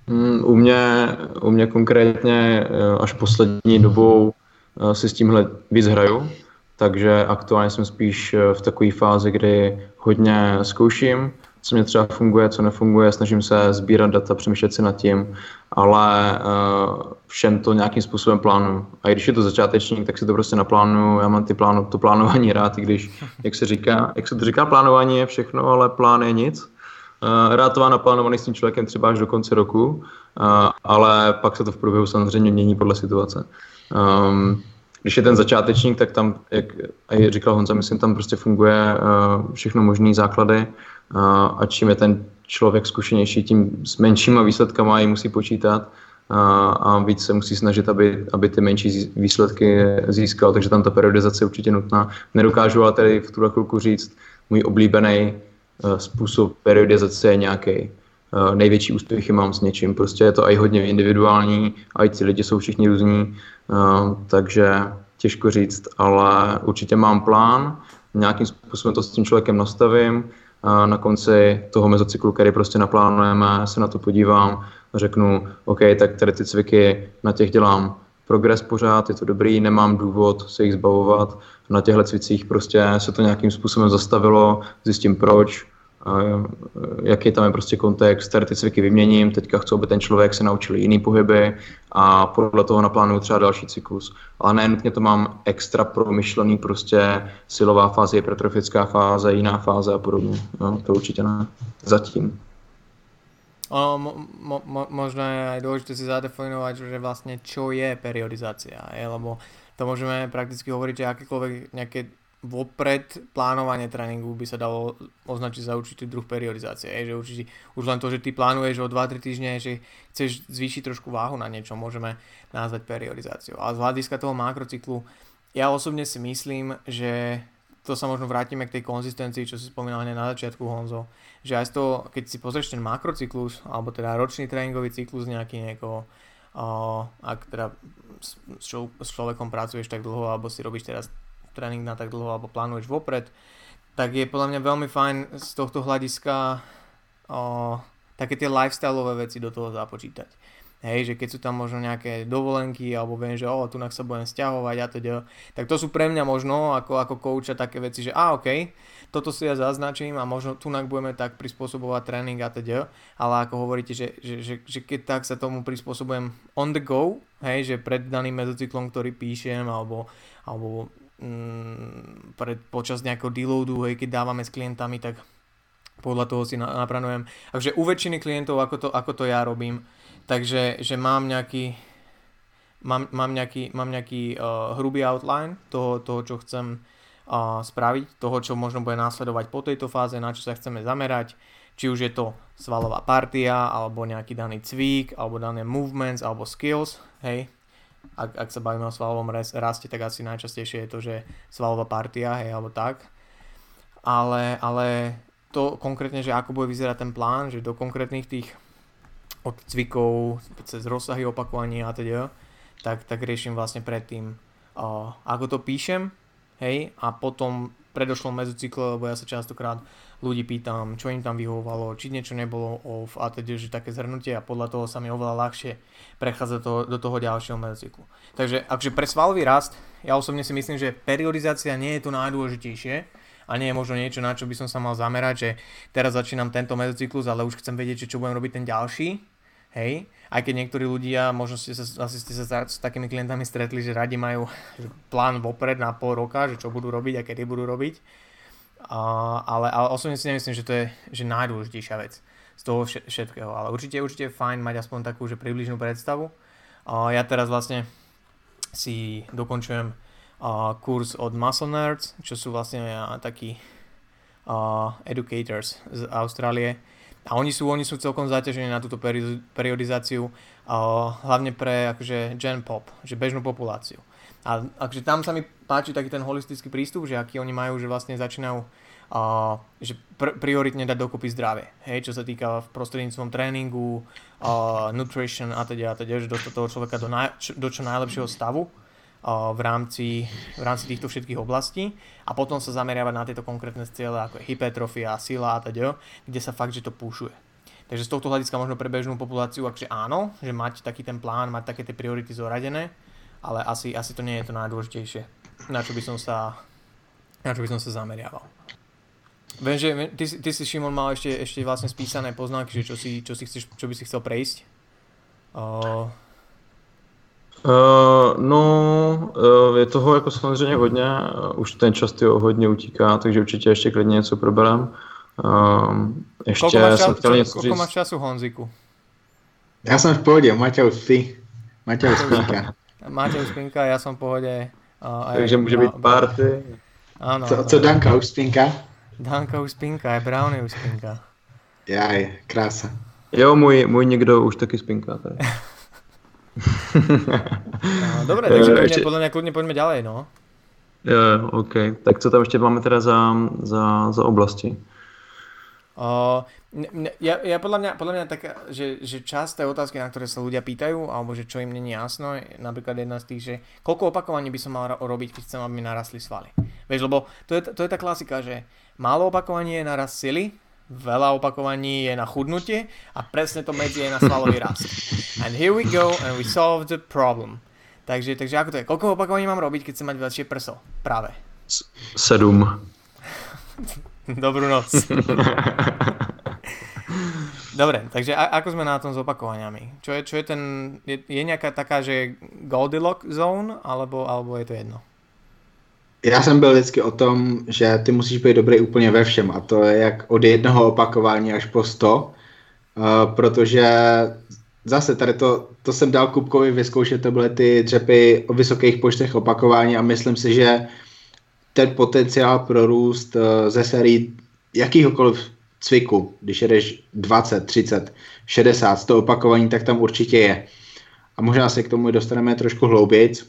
Mm, u mě, u mě konkrétně eh, až poslední dobou eh, si s tímhle víc hraju, takže aktuálně jsem spíš eh, v takové fázi, kdy hodně zkouším, co mě třeba funguje, co nefunguje, snažím se sbírat data, přemýšlet si nad tím, ale uh, všem to nějakým způsobem plánuju. A i když je to začátečník, tak si to prostě naplánuju, já mám ty plánu, to plánování *laughs* rád, i když, jak se říká, jak se to říká, plánování je všechno, ale plán je nic. Uh, rád to má naplánovaný s tím člověkem třeba až do konce roku, uh, ale pak se to v průběhu samozřejmě mění podle situace. Um, když je ten začátečník, tak tam, jak říkal Honza, myslím, tam prostě funguje uh, všechno možné základy a, čím je ten člověk zkušenější, tím s menšíma výsledkama i musí počítat. A, a víc se musí snažit, aby, aby ty menší výsledky získal, takže tam ta periodizace je určitě nutná. Nedokážu ale tady v tuhle chvilku říct, můj oblíbený uh, způsob periodizace je nějaký. Uh, největší úspěchy mám s něčím, prostě je to i hodně individuální, a i ty lidi jsou všichni různí, uh, takže těžko říct, ale určitě mám plán, nějakým způsobem to s tím člověkem nastavím, na konci toho mezocyklu, který prostě naplánujeme, se na to podívám a řeknu, OK, tak tady ty cviky, na těch dělám progres pořád, je to dobrý, nemám důvod se jich zbavovat. Na těchto cvicích prostě se to nějakým způsobem zastavilo, zjistím proč, jaký tam je prostě kontext, tady ty cviky vyměním, teďka chci, aby ten člověk se naučil jiný pohyby a podle toho naplánuju třeba další cyklus. Ale ne nutně to mám extra promyšlený, prostě silová fáze, hypertrofická fáze, jiná fáze a podobně. No, to určitě ne. Zatím. O, mo, mo, možno je aj si zadefinovať, že vlastne čo je periodizácia, je? lebo to môžeme prakticky hovoriť, že akékoľvek nejaké vopred plánovanie tréningu by sa dalo označiť za určitý druh periodizácie. Je, že určite, už len to, že ty plánuješ o 2-3 týždne, že chceš zvýšiť trošku váhu na niečo, môžeme nazvať periodizáciou. A z hľadiska toho makrocyklu, ja osobne si myslím, že to sa možno vrátime k tej konzistencii, čo si spomínal na začiatku Honzo, že aj z toho, keď si pozrieš ten makrocyklus, alebo teda ročný tréningový cyklus nejaký niekoho, ak teda s človekom pracuješ tak dlho, alebo si robíš teraz tréning na tak dlho alebo plánuješ vopred, tak je podľa mňa veľmi fajn z tohto hľadiska o, také tie lifestyleové veci do toho započítať. Hej, že keď sú tam možno nejaké dovolenky, alebo viem, že o, tu sa budem stiahovať a teda, tak to sú pre mňa možno ako, ako kouča také veci, že a ok, toto si ja zaznačím a možno tu budeme tak prispôsobovať tréning a teda, ale ako hovoríte, že, že, že, že keď tak sa tomu prispôsobujem on the go, hej, že pred daným mezocyklom, ktorý píšem, alebo, alebo mm, pred, počas nejakého deloadu, hej, keď dávame s klientami, tak podľa toho si napranujem. Takže u väčšiny klientov, ako to, ako to ja robím, takže že mám nejaký mám, mám nejaký, mám nejaký uh, hrubý outline toho, toho čo chcem uh, spraviť, toho, čo možno bude následovať po tejto fáze, na čo sa chceme zamerať, či už je to svalová partia, alebo nejaký daný cvík, alebo dané movements, alebo skills, hej, ak, ak sa bavíme o svalovom raste, tak asi najčastejšie je to, že svalová partia, hej, alebo tak. Ale, ale to konkrétne, že ako bude vyzerať ten plán, že do konkrétnych tých od cvikov, cez rozsahy opakovania a teda, tak, tak riešim vlastne predtým, uh, ako to píšem, hej, a potom predošlom mezocykle, lebo ja sa častokrát ľudí pýtam, čo im tam vyhovovalo, či niečo nebolo off a teda, že také zhrnutie a podľa toho sa mi oveľa ľahšie prechádza to, do toho ďalšieho mezocyklu. Takže akže pre svalový rast, ja osobne si myslím, že periodizácia nie je to najdôležitejšie a nie je možno niečo, na čo by som sa mal zamerať, že teraz začínam tento mezocyklus, ale už chcem vedieť, čo budem robiť ten ďalší, hej, aj keď niektorí ľudia, možno ste sa, asi ste sa s takými klientami stretli, že radi majú plán vopred na pol roka, že čo budú robiť a kedy budú robiť, a, ale, ale osobne si nemyslím, že to je že najdôležitejšia vec z toho všetkého, ale určite, určite je fajn mať aspoň takú že približnú predstavu. A ja teraz vlastne si dokončujem uh, kurz od Muscle Nerds, čo sú vlastne uh, takí uh, educators z Austrálie. A oni sú, oni sú celkom zaťažení na túto periodizáciu, uh, hlavne pre akože gen pop, že bežnú populáciu. A akože tam sa mi páči taký ten holistický prístup, že aký oni majú, že vlastne začínajú uh, že pr- prioritne dať dokopy zdravie, hej, čo sa týka v prostredníctvom tréningu, uh, nutrition a teda, a teda, že dostať toho človeka do, naj- do čo najlepšieho stavu uh, v, rámci, v rámci týchto všetkých oblastí a potom sa zameriavať na tieto konkrétne ciele ako je hypertrofia, sila a teda, kde sa fakt, že to púšuje. Takže z tohto hľadiska možno pre bežnú populáciu, akže áno, že mať taký ten plán, mať také tie priority zoradené, ale asi, asi to nie je to najdôležitejšie, na čo by som sa, na čo by som sa zameriaval. Viem, že ty, ty si Šimon mal ešte, ešte vlastne spísané poznámky, že čo, si, čo, si chceš, čo by si chcel prejsť. Uh... Uh, no, uh, je toho jako samozřejmě hodně, uh, už ten čas tyjo, hodně utíká, takže určitě ještě klidně něco proberem. Uh, ještě koľko máš, jsem chtěl něco říct. máš času, Honziku? Já jsem v pohodě, Maťa spí. Maťa spínka. *laughs* Maťa spínka, já jsem v pohodě. Uh, takže může být party. Ano. Co, co Danka už spínka? Danka už spinka, aj Brownie už spinka. Jaj, krása. Jo, můj, můj někdo už taky spinká. Tady. no, dobré, takže poďme, ještě... podle mě klidně pojďme ďalej, no. Jo, OK. Tak co tam ještě máme teda za, za, za oblasti? Uh, ja, ja podľa mňa, podľa mňa tak, že, že časť tej otázky, na ktoré sa ľudia pýtajú, alebo že čo im není jasno, je napríklad jedna z tých, že koľko opakovaní by som mal robiť, keď chcem, aby mi narastli svaly. Vieš, lebo to je, to je tá klasika, že málo opakovaní je na rast sily, veľa opakovaní je na chudnutie a presne to medzi je na svalový rast. And here we go and we solve the problem. Takže, takže ako to je? Koľko opakovaní mám robiť, keď chcem mať väčšie prso? Práve. Sedm. *laughs* Dobrú noc. *laughs* Dobre, takže a, ako sme na tom s opakovaniami? Čo je, čo je ten, je, je nejaká taká, že Goldilocks zone, alebo, alebo je to jedno? Já jsem byl vždycky o tom, že ty musíš být dobrý úplně ve všem a to je jak od jednoho opakování až po sto, uh, protože zase tady to, to jsem dal Kupkovi vyzkoušet, to byly ty dřepy o vysokých počtech opakování a myslím si, že ten potenciál pro růst uh, ze sérii jakýhokoliv cviku, když jedeš 20, 30, 60, 100 opakovaní, tak tam určitě je. A možná se k tomu dostaneme trošku hloubějc,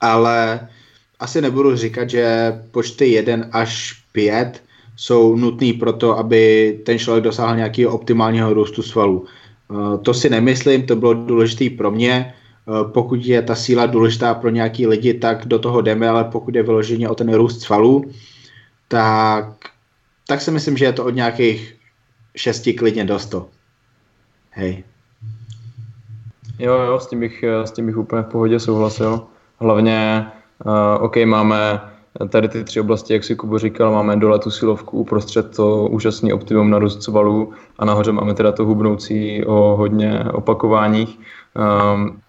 ale asi nebudu říkat, že počty 1 až 5 jsou nutný pro to, aby ten člověk dosáhl nějakého optimálního růstu svalů. Eh, to si nemyslím, to bylo důležité pro mě. Eh, pokud je ta síla důležitá pro nějaký lidi, tak do toho jdeme, ale pokud je vyloženě o ten růst svalů, tak tak si myslím, že je to od nějakých šesti klidně do 100. Hej. Jo, jo, s tím bych, s tím bych úplně v pohodě souhlasil. Hlavně, uh, OK, máme tady ty tři oblasti, jak si Kubo říkal, máme dole tu silovku, uprostřed to úžasný optimum na růst svalů a nahoře máme teda to hubnoucí o hodně opakováních. Um,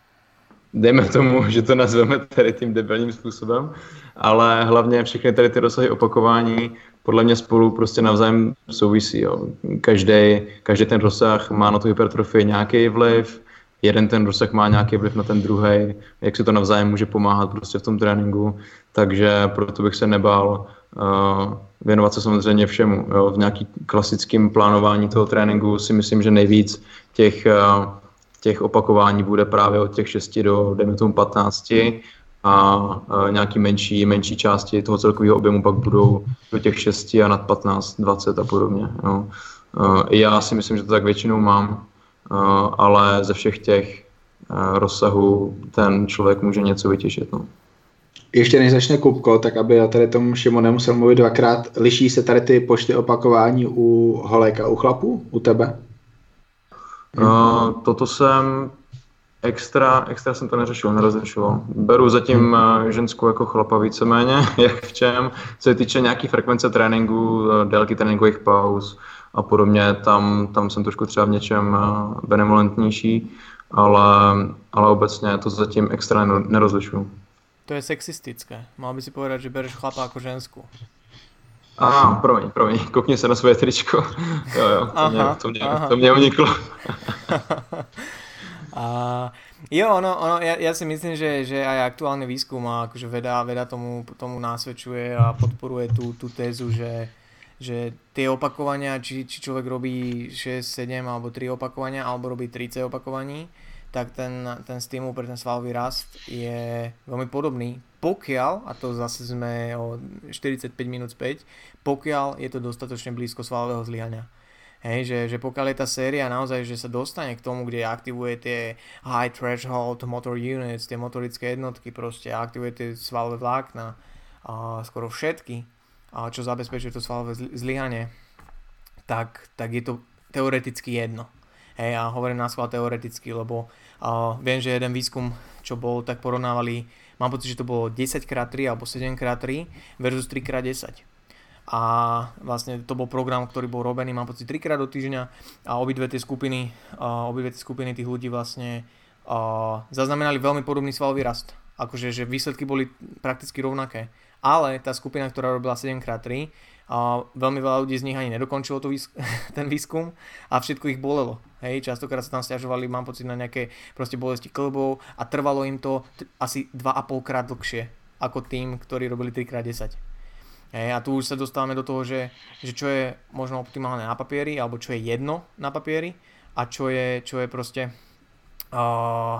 dejme tomu, *laughs* že to nazveme tady tím debilním způsobem, ale hlavně všechny tady ty rozsahy opakování podle mě spolu prostě navzájem souvisí. Jo. Každý, každý ten rozsah má na tu hypertrofii nějaký vliv, jeden ten rozsah má nějaký vliv na ten druhý, jak se to navzájem může pomáhat prostě v tom tréninku, takže proto bych se nebál uh, věnovat se samozřejmě všemu. Jo. V nějaký klasickém plánování toho tréninku si myslím, že nejvíc těch, uh, těch opakování bude právě od těch 6 do, dejme tomu, 15, a nějaký menší, menší části toho celkového objemu pak budou do těch 6 a nad 15, 20 a podobně. Jo. Já si myslím, že to tak většinou mám, ale ze všech těch rozsahů ten člověk může něco vytěžit. No. Ještě než začne Kupko, tak aby já tady tomu Šimo nemusel mluvit dvakrát, liší se tady ty počty opakování u holek a u chlapů, u tebe? Uh, toto jsem Extra, extra jsem to neřešil, nerozlišoval. Beru zatím hmm. ženskou jako chlapa víceméně, *laughs* jak v čem. Co se týče nějaký frekvence tréninku, eh, délky tréninkových pauz a podobně, tam, tam jsem trošku třeba v něčem eh, benevolentnější, ale, ale obecně to zatím extra nerozlišuju. To je sexistické. Mal by si povedať, že bereš chlapa jako ženskou. Aha, promiň, promiň, koukni se na svoje tričko. *laughs* Jo, jo, to, aha, mě, to, mě, aha. to mě uniklo. *laughs* A Jo, ono, ono ja, ja si myslím, že, že aj aktuálny výskum a akože veda, veda tomu, tomu násvedčuje a podporuje tú, tú tézu, že, že tie opakovania, či, či človek robí 6, 7 alebo 3 opakovania, alebo robí 30 opakovaní, tak ten, ten stimul pre ten svalový rast je veľmi podobný. Pokiaľ, a to zase sme o 45 minút späť, pokiaľ je to dostatočne blízko svalového zlyhania. Hej, že, že pokiaľ je tá séria naozaj, že sa dostane k tomu, kde aktivuje tie high threshold motor units, tie motorické jednotky, proste aktivuje tie svalové vlákna, a skoro všetky, a čo zabezpečuje to svalové zlyhanie, tak, tak je to teoreticky jedno. Hej, a hovorím na teoreticky, lebo uh, viem, že jeden výskum, čo bol, tak porovnávali, mám pocit, že to bolo 10x3 alebo 7x3 versus 3x10 a vlastne to bol program, ktorý bol robený, mám pocit, trikrát do týždňa a obidve tie skupiny, uh, obidve tie skupiny tých ľudí vlastne uh, zaznamenali veľmi podobný svalový rast. Akože, že výsledky boli prakticky rovnaké. Ale tá skupina, ktorá robila 7x3, uh, veľmi veľa ľudí z nich ani nedokončilo to výsk- *laughs* ten výskum a všetko ich bolelo. Hej, častokrát sa tam stiažovali, mám pocit, na nejaké proste bolesti klbov a trvalo im to asi 2,5 krát dlhšie ako tým, ktorí robili 3x10. Hej, a tu už sa dostávame do toho, že, že čo je možno optimálne na papieri, alebo čo je jedno na papieri a čo je, čo je proste uh,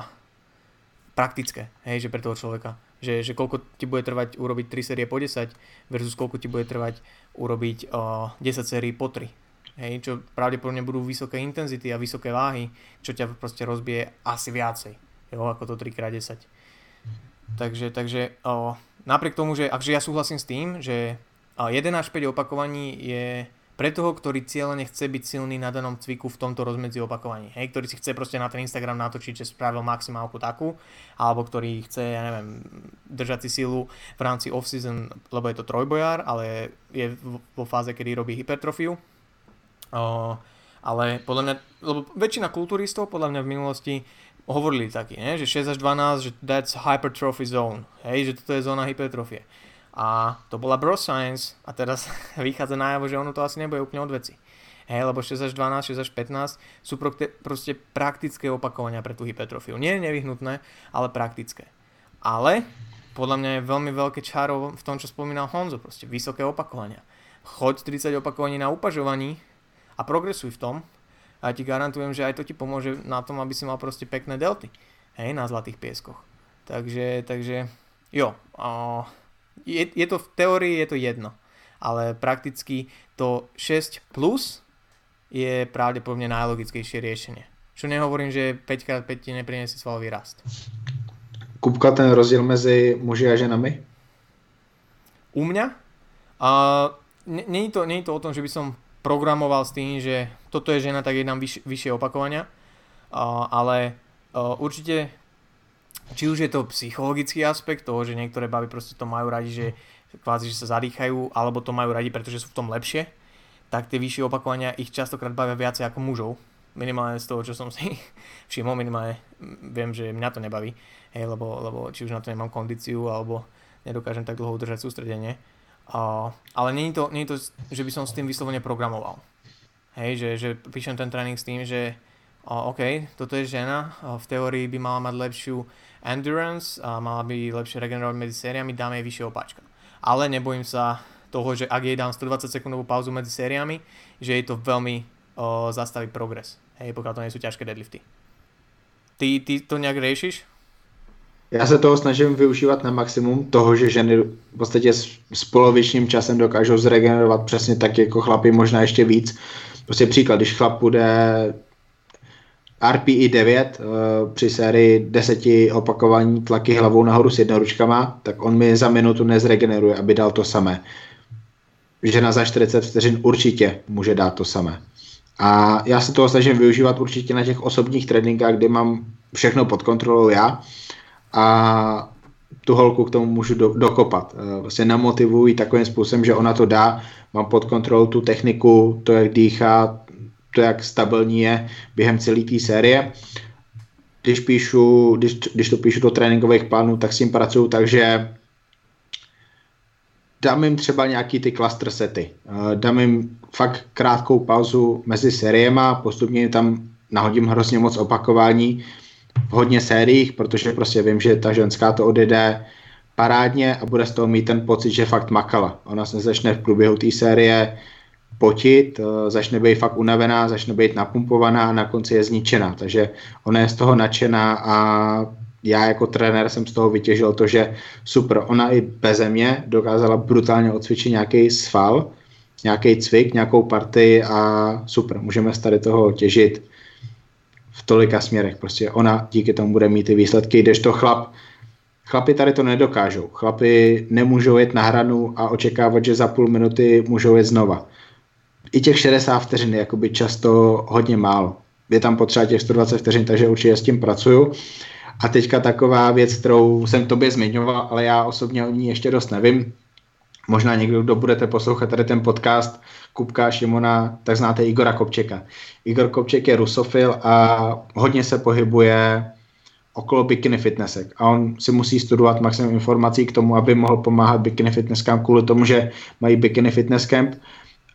praktické, hej, že pre toho človeka. Že, že koľko ti bude trvať urobiť 3 série po 10 versus koľko ti bude trvať urobiť uh, 10 sérií po 3. Hej, čo pravdepodobne budú vysoké intenzity a vysoké váhy, čo ťa proste rozbije asi viacej, jo, ako to 3x10. Takže, takže uh, napriek tomu, že akže ja súhlasím s tým, že 1 až 5 opakovaní je pre toho, ktorý cieľene chce byť silný na danom cviku v tomto rozmedzi opakovaní. Hej, ktorý si chce proste na ten Instagram natočiť, že spravil maximálku takú, alebo ktorý chce, ja neviem, držať si silu v rámci off-season, lebo je to trojbojár, ale je vo fáze, kedy robí hypertrofiu. Uh, ale podľa mňa, lebo väčšina kulturistov podľa mňa v minulosti hovorili taký, ne? že 6 až 12, že that's hypertrophy zone, hej, že toto je zóna hypertrofie. A to bola bro science a teraz *laughs* vychádza najavo, že ono to asi nebude úplne od veci. Hej, lebo 6 až 12, 6 až 15 sú proste praktické opakovania pre tú hypertrofiu. Nie je nevyhnutné, ale praktické. Ale podľa mňa je veľmi veľké čaro v tom, čo spomínal Honzo, proste vysoké opakovania. Choď 30 opakovaní na upažovaní a progresuj v tom a ti garantujem, že aj to ti pomôže na tom, aby si mal proste pekné delty, hej, na zlatých pieskoch. Takže, takže jo, uh, je, je to v teórii je to jedno, ale prakticky to 6 plus je pravdepodobne najlogickejšie riešenie. Čo nehovorím, že 5x5 ti nepriniesie svalový rast. Kupka ten rozdíl mezi muži a ženami? U mňa? Uh, Není to, je to o tom, že by som programoval s tým, že toto je žena, tak je tam vyš, vyššie opakovania, uh, ale uh, určite či už je to psychologický aspekt toho, že niektoré baby proste to majú radi, že kvázi, že sa zadýchajú, alebo to majú radi, pretože sú v tom lepšie, tak tie vyššie opakovania ich častokrát bavia viacej ako mužov. Minimálne z toho, čo som si *laughs* všimol, minimálne viem, že mňa to nebaví, hej, lebo, lebo či už na to nemám kondíciu, alebo nedokážem tak dlho udržať sústredenie. Uh, ale je, to, je to, že by som s tým vyslovene programoval. Hej, že, že píšem ten tréning s tým, že uh, OK, toto je žena, uh, v teórii by mala mať lepšiu endurance a mala by lepšie regenerovať medzi sériami, dáme jej vyššie opáčka. Ale nebojím sa toho, že ak jej dám 120 sekundovú pauzu medzi sériami, že jej to veľmi uh, zastaví progres. Hej, pokiaľ to nie sú ťažké deadlifty. Ty, ty to nejak riešiš? Já se toho snažím využívat na maximum toho, že ženy v podstatě s, s polovičním časem dokážou zregenerovat přesně tak jako chlapi, možná ještě víc. Prostě příklad, když chlap bude RPI 9 uh, při sérii deseti opakování tlaky hlavou nahoru s jednoručkama, tak on mi za minutu nezregeneruje, aby dal to samé. Žena za 40 vteřin určitě může dát to samé. A já se toho snažím využívat určitě na těch osobních tréninkách, kdy mám všechno pod kontrolou já a tu holku k tomu můžu do, dokopat. Eh, vlastně namotivuji takovým způsobem, že ona to dá, mám pod kontrolou tu techniku, to, jak dýchá, to, jak stabilní je během celé té série. Když, píšu, když, když to píšu do tréninkových plánů, tak s tím pracuju takže dám jim třeba nějaký ty cluster sety. Eh, dám jim fakt krátkou pauzu mezi sériema, postupně tam nahodím hrozně moc opakování, v hodně sériích, protože prostě vím, že ta ženská to odjede parádně a bude z toho mít ten pocit, že fakt makala. Ona se začne v průběhu té série potit, eh, začne být fakt unavená, začne být napumpovaná a na konci je zničená. Takže ona je z toho nadšená a já jako trenér jsem z toho vytěžil to, že super, ona i bez mě dokázala brutálně odcvičit nějaký sval, nějaký cvik, nějakou partii a super, můžeme z tady toho těžit v tolika směrech. Prostě ona díky tomu bude mít ty výsledky, to chlap, chlapi tady to nedokážou. Chlapi nemůžou jet na hranu a očekávat, že za půl minuty můžou jet znova. I těch 60 vteřin je jakoby často hodně málo. Je tam potřeba těch 120 vteřin, takže určitě s tím pracuju. A teďka taková věc, kterou jsem tobě zmiňoval, ale já osobně o ní ještě dost nevím. Možná někdo, kdo budete poslouchat tady ten podcast, Kupka Šimona, tak znáte Igora Kopčeka. Igor Kopček je rusofil a hodně se pohybuje okolo bikini fitnessek a on si musí studovat maximum informací k tomu, aby mohl pomáhat bikini fitnesskám kvůli tomu, že mají bikini fitness camp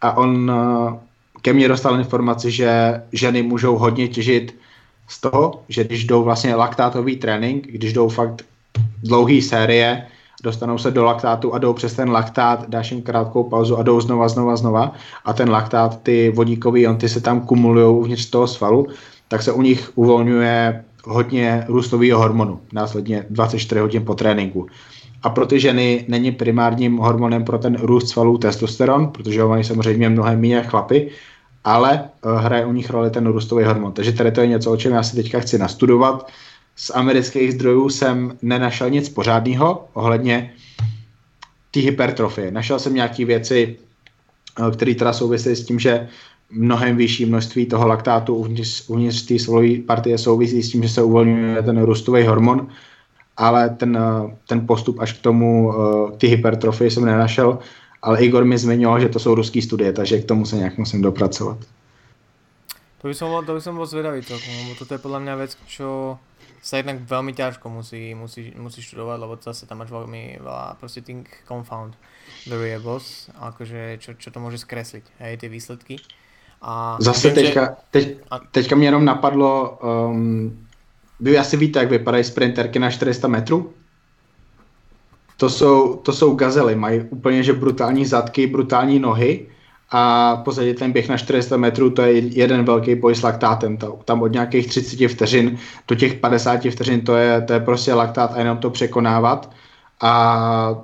a on eh, ke mně dostal informaci, že ženy můžou hodně těžit z toho, že když jdou vlastně laktátový trénink, když jdou fakt dlouhý série, dostanou se do laktátu a jdou přes ten laktát, dáš jim krátkou pauzu a jdou znova, znova, znova a ten laktát, ty vodíkové jonty se tam kumulují uvnitř toho svalu, tak se u nich uvolňuje hodně růstového hormonu, následně 24 hodin po tréninku. A pro ty ženy není primárním hormonem pro ten růst svalů testosteron, protože oni samozřejmě mnohem méně chlapy, ale uh, hraje u nich roli ten růstový hormon. Takže tady to je něco, o čem já si teďka chci nastudovat. Z amerických zdrojů jsem nenašel nic pořádného ohledně té hypertrofie. Našel jsem nějaké věci, uh, které teda souvisí s tím, že mnohem vyšší množství toho laktátu uvnitř, uvnitř té svalové partie souvisí s tím, že se uvolňuje ten růstový hormon, ale ten, uh, ten postup až k tomu, ty hypertrofie jsem nenašel ale Igor mi zmiňoval, že to jsou ruský studie, takže k tomu se nějak musím dopracovat. To by som, to by som bol zvedavý celkom, lebo toto je podľa mňa vec, čo sa jednak veľmi ťažko musí, musí, musí študovať, lebo zase tam máš veľmi veľa proste think confound variables, akože čo, čo to môže skresliť, hej, tie výsledky. A Zase vím, teďka, že... teď, teďka mě jenom napadlo, um, vy asi víte, jak vypadají sprinterky na 400 metrů? to jsou, to jsou gazely, mají úplně že brutální zadky, brutální nohy a pozadě ten běh na 400 metrů, to je jeden velký boj s laktátem. Tam od nějakých 30 vteřin do těch 50 vteřin to je, to je prostě laktát a jenom to překonávat. A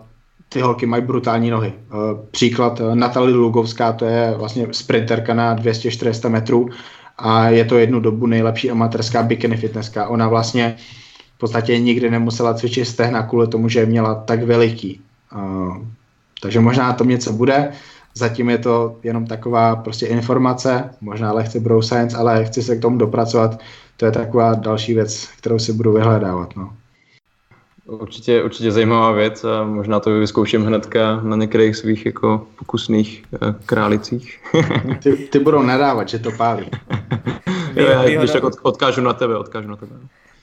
ty holky mají brutální nohy. Eh, příklad eh, Natalie Lugovská, to je vlastně sprinterka na 200-400 metrů a je to jednu dobu nejlepší amatérská bikini fitnesska. Ona vlastně v podstatě nikdy nemusela cvičit stehna kvůli tomu, že je měla tak veliký. Uh, takže možná to něco bude, zatím je to jenom taková prostě informace, možná lehce bro science, ale chci se k tomu dopracovat, to je taková další věc, kterou si budu vyhledávat. No. Určitě, určitě zajímavá věc a možná to vyzkouším hnedka na některých svých jako pokusných uh, králicích. *laughs* ty, ty budou nadávat, že to pálí. Já, když tak odkážu na tebe, odkážu na tebe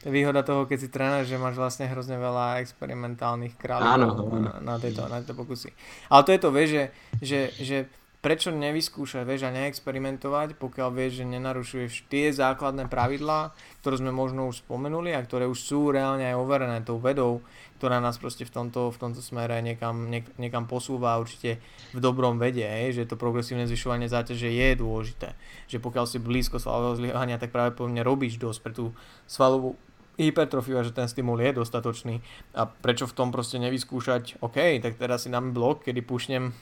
výhoda toho, keď si tréner, že máš vlastne hrozne veľa experimentálnych kráľov na, na, tejto, na tejto pokusy. Ale to je to, vieš, že, že, že prečo nevyskúšať, vieš, a neexperimentovať, pokiaľ vieš, že nenarušuješ tie základné pravidlá, ktoré sme možno už spomenuli a ktoré už sú reálne aj overené tou vedou, ktorá nás proste v tomto, v tomto smere niekam, niek, niekam posúva určite v dobrom vede, hej, že to progresívne zvyšovanie záťaže je dôležité. Že pokiaľ si blízko svalového zlyhania, tak práve po mne robíš dosť pre tú svalovú hypertrofiu a že ten stimul je dostatočný. A prečo v tom proste nevyskúšať, OK, tak teraz si dám blok, kedy pušnem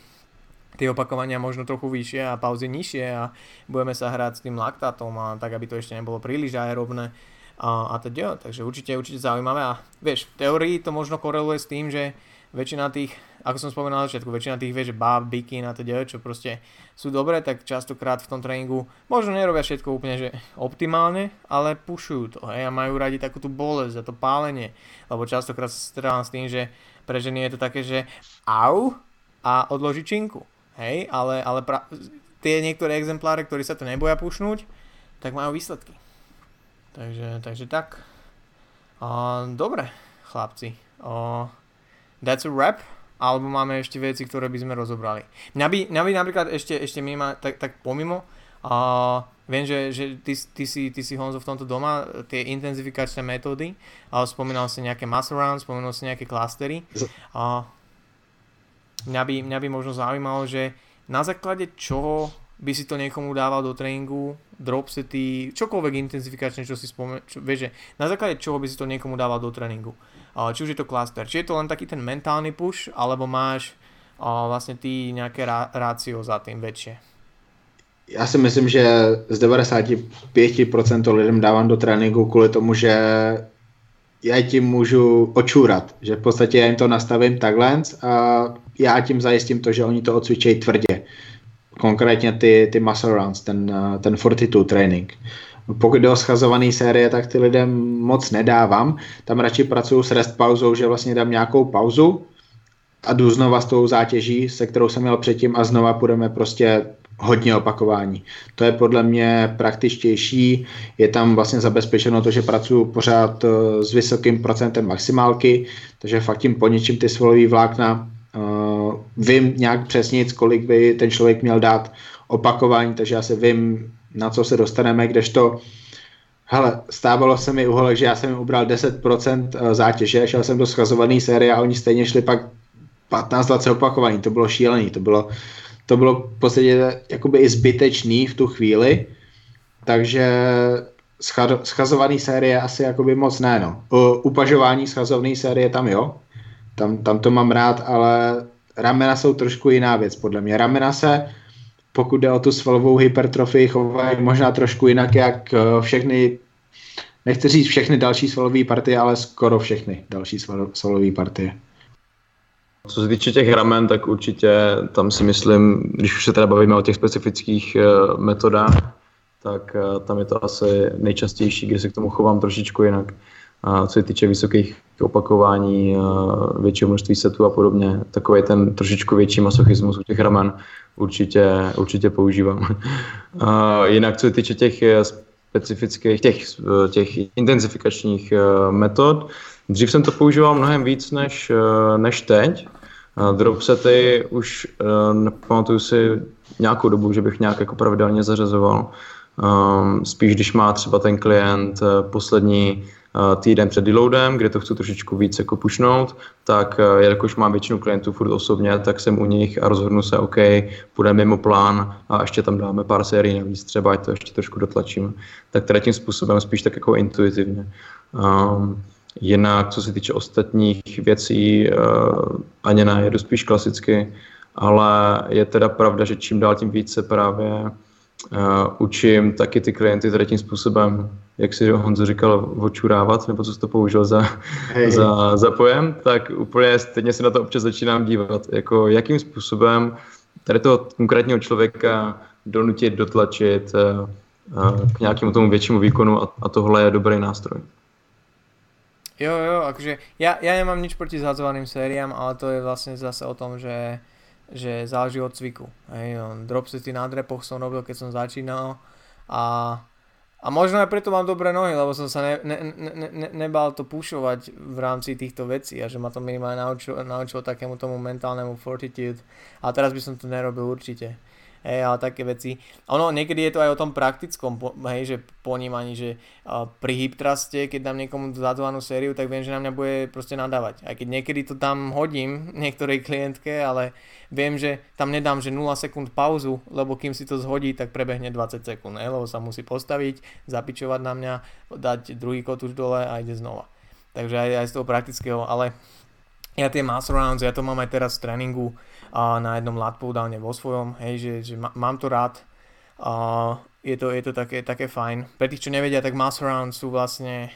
tie opakovania možno trochu vyššie a pauzy nižšie a budeme sa hrať s tým laktátom a tak, aby to ešte nebolo príliš aerobné a, a teda, takže určite, určite zaujímavé. A vieš, v teórii to možno koreluje s tým, že väčšina tých, ako som spomenul na začiatku, väčšina tých vie, že báb, bikin a teda, čo proste sú dobré, tak častokrát v tom tréningu možno nerobia všetko úplne že optimálne, ale pušujú to hej, a majú radi takú tú bolesť a to pálenie, lebo častokrát sa stretávam s tým, že pre ženy je to také, že au a odloží činku, hej, ale, ale pra- tie niektoré exempláre, ktorí sa to neboja pušnúť, tak majú výsledky. Takže, takže tak. Uh, dobre, chlapci. Uh, that's a wrap, alebo máme ešte veci, ktoré by sme rozobrali. Mňa by, mňa by napríklad ešte, ešte mimo, tak, tak pomimo A viem, že, že ty, ty, si, ty si Honzo v tomto doma, tie intenzifikačné metódy, ale spomínal si nejaké muscle rounds, spomínal si nejaké klastery. A mňa by, mňa by možno zaujímalo, že na základe čoho by si to niekomu dával do tréningu, dropsety, čokoľvek intenzifikačné, čo si spomen... Čo, vieš, že na základe čoho by si to niekomu dával do tréningu. Uh, či už je to cluster, či je to len taký ten mentálny push, alebo máš uh, vlastne ty nejaké rá, rácio za tým väčšie. Já si myslím, že z 95% lidem dávám do tréninku kvůli tomu, že já tím můžu očůrat, že v podstatě já jim to nastavím takhle a já tím zajistím to, že oni to odcvičejí tvrdě konkrétně ty, ty muscle runs, ten, ten fortitude training. Pokud jde o schazované série, tak ty lidem moc nedávám. Tam radši pracuju s rest pauzou, že vlastně dám nějakou pauzu a jdu znova s tou zátěží, se kterou jsem měl předtím a znova půjdeme prostě hodně opakování. To je podle mě praktičtější, je tam vlastně zabezpečeno to, že pracuji pořád eh, s vysokým procentem maximálky, takže fakt tím po něčím ty svalový vlákna Uh, vím nějak přesně, kolik by ten člověk měl dát opakování, takže já se vím, na co se dostaneme, kdežto Hele, stávalo se mi uholek, že já jsem jim ubral 10% eh, zátěže, šel jsem do schazované série a oni stejně šli pak 15-20 opakování, to bylo šílený, to bylo, to bylo v podstatě jakoby i zbytečný v tu chvíli, takže schazovaný série asi jakoby moc ne, no. Upažování schazované série tam jo, tam, tam to mám rád, ale ramena jsou trošku jiná věc, podle mě. Ramena se, pokud jde o tu svalovou hypertrofii, chovají možná trošku jinak, jak eh, všechny, nechci říct všechny další svalové partie, ale skoro všechny další svalové partie. Co se týče těch ramen, tak určitě tam si myslím, když už se teda bavíme o těch specifických uh, metodách, tak uh, tam je to asi nejčastější, kde se k tomu chovám trošičku jinak a co se týče vysokých opakování, většího množství setů a podobně. Takový ten trošičku větší masochismus u těch ramen určitě, určitě používám. *laughs* A jinak co se týče těch eh, specifických, těch, eh, těch intenzifikačních eh, metod, dřív jsem to používal mnohem víc než, než teď. Dropsety už nepamatuju si nějakou dobu, že bych nějak jako pravidelně zařazoval. Spíš když má třeba ten klient poslední týden před deloadem, kde to chci trošičku víc jako pušnout, tak eh, jelikož mám většinu klientů furt osobně, tak jsem u nich a rozhodnu se, OK, půjdeme mimo plán a ještě tam dáme pár sérií navíc, třeba ať to ještě trošku dotlačíme. Tak teda tím způsobem spíš tak jako intuitivně. Um, jinak, co se týče ostatních věcí, uh, ani ne, jedu spíš klasicky, ale je teda pravda, že čím dál tím více právě uh, učím taky ty klienty tady tím způsobem jak si Honzo říkal, očurávat, nebo co jsi to použil za, hey. za, za pojem, tak úplně stejně se na to občas začínám dívat, jako jakým způsobem tady toho konkrétního člověka donutit, dotlačit uh, uh, k nějakému tomu většímu výkonu a, a tohle je dobrý nástroj. Jo, jo, akože ja, ja nemám nič proti zhadzovaným sériám, ale to je vlastne zase o tom, že, že záleží od cviku. Hej, no, dropsety na drepoch som robil, keď som začínal a a možno aj preto mám dobré nohy, lebo som sa ne, ne, ne, ne, nebal to pušovať v rámci týchto vecí a že ma to minimálne naučilo, naučilo takému tomu mentálnemu fortitude. A teraz by som to nerobil určite hej, ale také veci. Ono niekedy je to aj o tom praktickom, hej, že ponímaní, že uh, pri hip truste, keď dám niekomu zadzvanú sériu, tak viem, že na mňa bude proste nadávať. Aj keď niekedy to tam hodím *laughs* niektorej klientke, ale viem, že tam nedám, že 0 sekúnd pauzu, lebo kým si to zhodí, tak prebehne 20 sekúnd, hej, lebo sa musí postaviť, zapičovať na mňa, dať druhý kot už dole a ide znova. Takže aj, aj z toho praktického, ale ja tie muscle rounds, ja to mám aj teraz v tréningu, a na jednom lat pulldowne vo svojom, hej, že, že mám to rád. A je to, je to také, také fajn. Pre tých, čo nevedia, tak muscle round sú vlastne,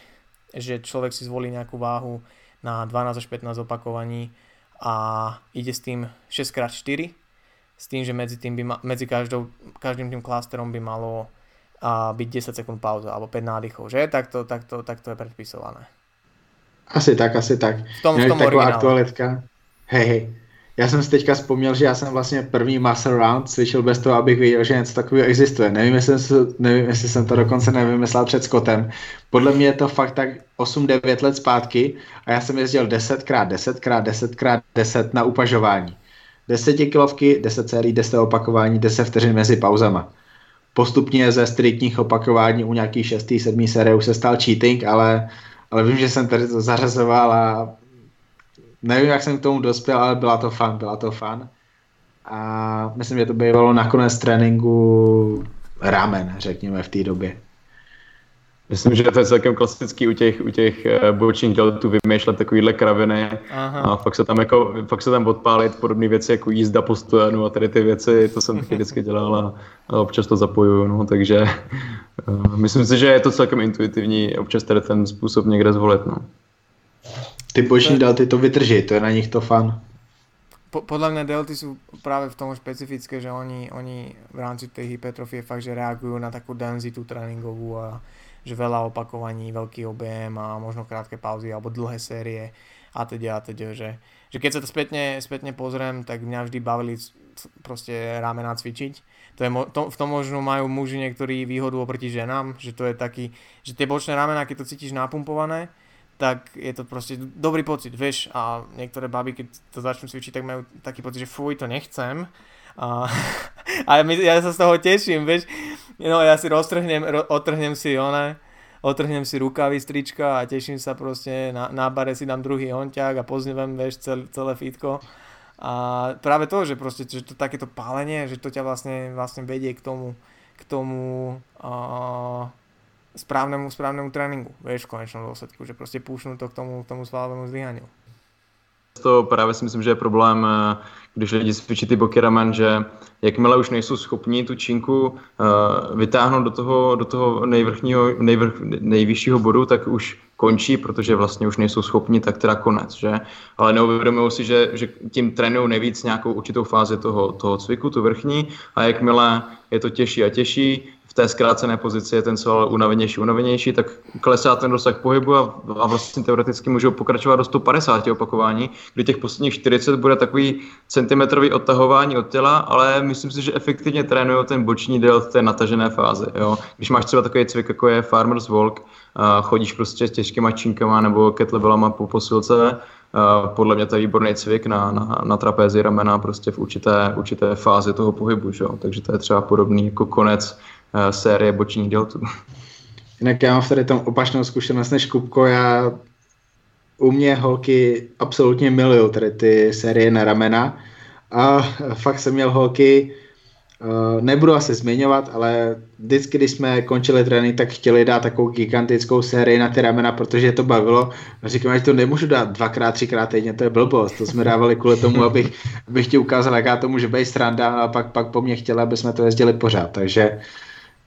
že človek si zvolí nejakú váhu na 12 až 15 opakovaní a ide s tým 6x4 s tým, že medzi, tým by ma, medzi každou, každým tým klasterom by malo a byť 10 sekúnd pauza alebo 5 nádychov, že? Tak to, tak to, tak to je predpisované. Asi tak, asi tak. V tom, v tom taková aktualitka. Hej, hej. Já jsem si teďka vzpomněl, že já jsem vlastně první muscle round cvičil bez toho, abych věděl, že něco takového existuje. Nevím, jestli jsem, nevím, jestli jsem to dokonce nevymyslel před Scottem. Podle mě je to fakt tak 8-9 let zpátky a já jsem jezdil 10x, 10x, 10x, 10 na upažování. 10 kilovky, 10 sérií, 10 opakování, 10 vteřin mezi pauzama. postupně ze striktních opakování u nějaký šestý, sedmý série už se stal cheating, ale, ale vím, že jsem tady to zařazoval a nevím, jak jsem k tomu dospěl, ale byla to fan, byla to fan. A myslím, že to bývalo nakonec tréninku ramen, řekněme, v té době. Myslím, že to je celkem klasický u těch, u těch uh, bočních deltů vymýšlet takovýhle kraviny Aha. a fakt se tam jako, fakt se tam odpálit podobné věci jako jízda po stojanu a tady ty věci, to jsem taky vždycky dělal a, a občas to zapojuju, no, takže uh, myslím si, že je to celkem intuitivní občas tady ten způsob někde zvolit, no. Ty boční delty to vydrží, to je na nich to fan. Po, podľa mňa delty sú práve v tom špecifické, že oni, oni v rámci tej hypertrofie fakt, že reagujú na takú denzitu tréningovú a že veľa opakovaní, veľký objem a možno krátke pauzy alebo dlhé série a teda a teda, že, že keď sa to spätne, spätne pozriem, tak mňa vždy bavili proste ramena cvičiť. To je, to, v tom možno majú muži niektorí výhodu oproti ženám, že to je taký, že tie bočné ramena, keď to cítiš napumpované, tak je to proste dobrý pocit, vieš, a niektoré baby, keď to začnú cvičiť, tak majú taký pocit, že fuj, to nechcem. A, a ja sa z toho teším, vieš, no ja si roztrhnem, ro, otrhnem si one, otrhnem si rukavy, strička a teším sa proste, na, na bare si dám druhý honťák a poznevem, vieš, cel, celé fitko. A práve to, že proste, že to takéto pálenie, že to ťa vlastne, vlastne vedie k tomu, k tomu uh, správnemu, správnemu tréninku, vieš, v konečnom dôsledku, že proste púšnú to k tomu, k tomu svalovému zdvíhaniu to právě si myslím, že je problém, eh, když lidi cvičí ty boky ramen, že jakmile už nejsou schopni tu činku uh, vytáhnout do toho, do toho nejvrchního, nejvrch, nejvyššího bodu, tak už končí, protože vlastně už nejsou schopni, tak teda konec, že? Ale neuvědomují si, že, že tím trénují nejvíc nějakou určitou fázi toho, toho cviku, tu vrchní, a jakmile je to těžší a těžší, té zkrácené pozici je ten sval unavenější, unavenější, tak klesá ten rozsah pohybu a, a vlastně teoreticky můžou pokračovat do 150 opakování, kdy těch posledních 40 bude takový centimetrový odtahování od těla, ale myslím si, že efektivně trénují ten boční del té natažené fázi. Jo. Když máš třeba takový cvik, jako je Farmer's Walk, chodíš prostě s těžkýma činkama nebo kettlebellama po posilce, podle mě to je výborný cvik na, na, na trapézi ramena prostě v určité, určité fázi toho pohybu, že? takže to je třeba podobný jako konec série bočních dělců. Jinak já mám tady tom opačnou zkušenost než Kupko, já u mě holky absolutně milují tady ty série na ramena a fakt jsem měl holky, eh, nebudu asi zmiňovat, ale vždycky, když jsme končili trénink, tak chtěli dát takovou gigantickou sérii na ty ramena, protože to bavilo. Říkám, že to nemůžu dát dvakrát, třikrát týdně, to je blbost. To jsme dávali kvůli tomu, abych, abych ti ukázal, jaká to může být stranda a pak, pak po mně chtěla, aby jsme to jezdili pořád. Takže uh,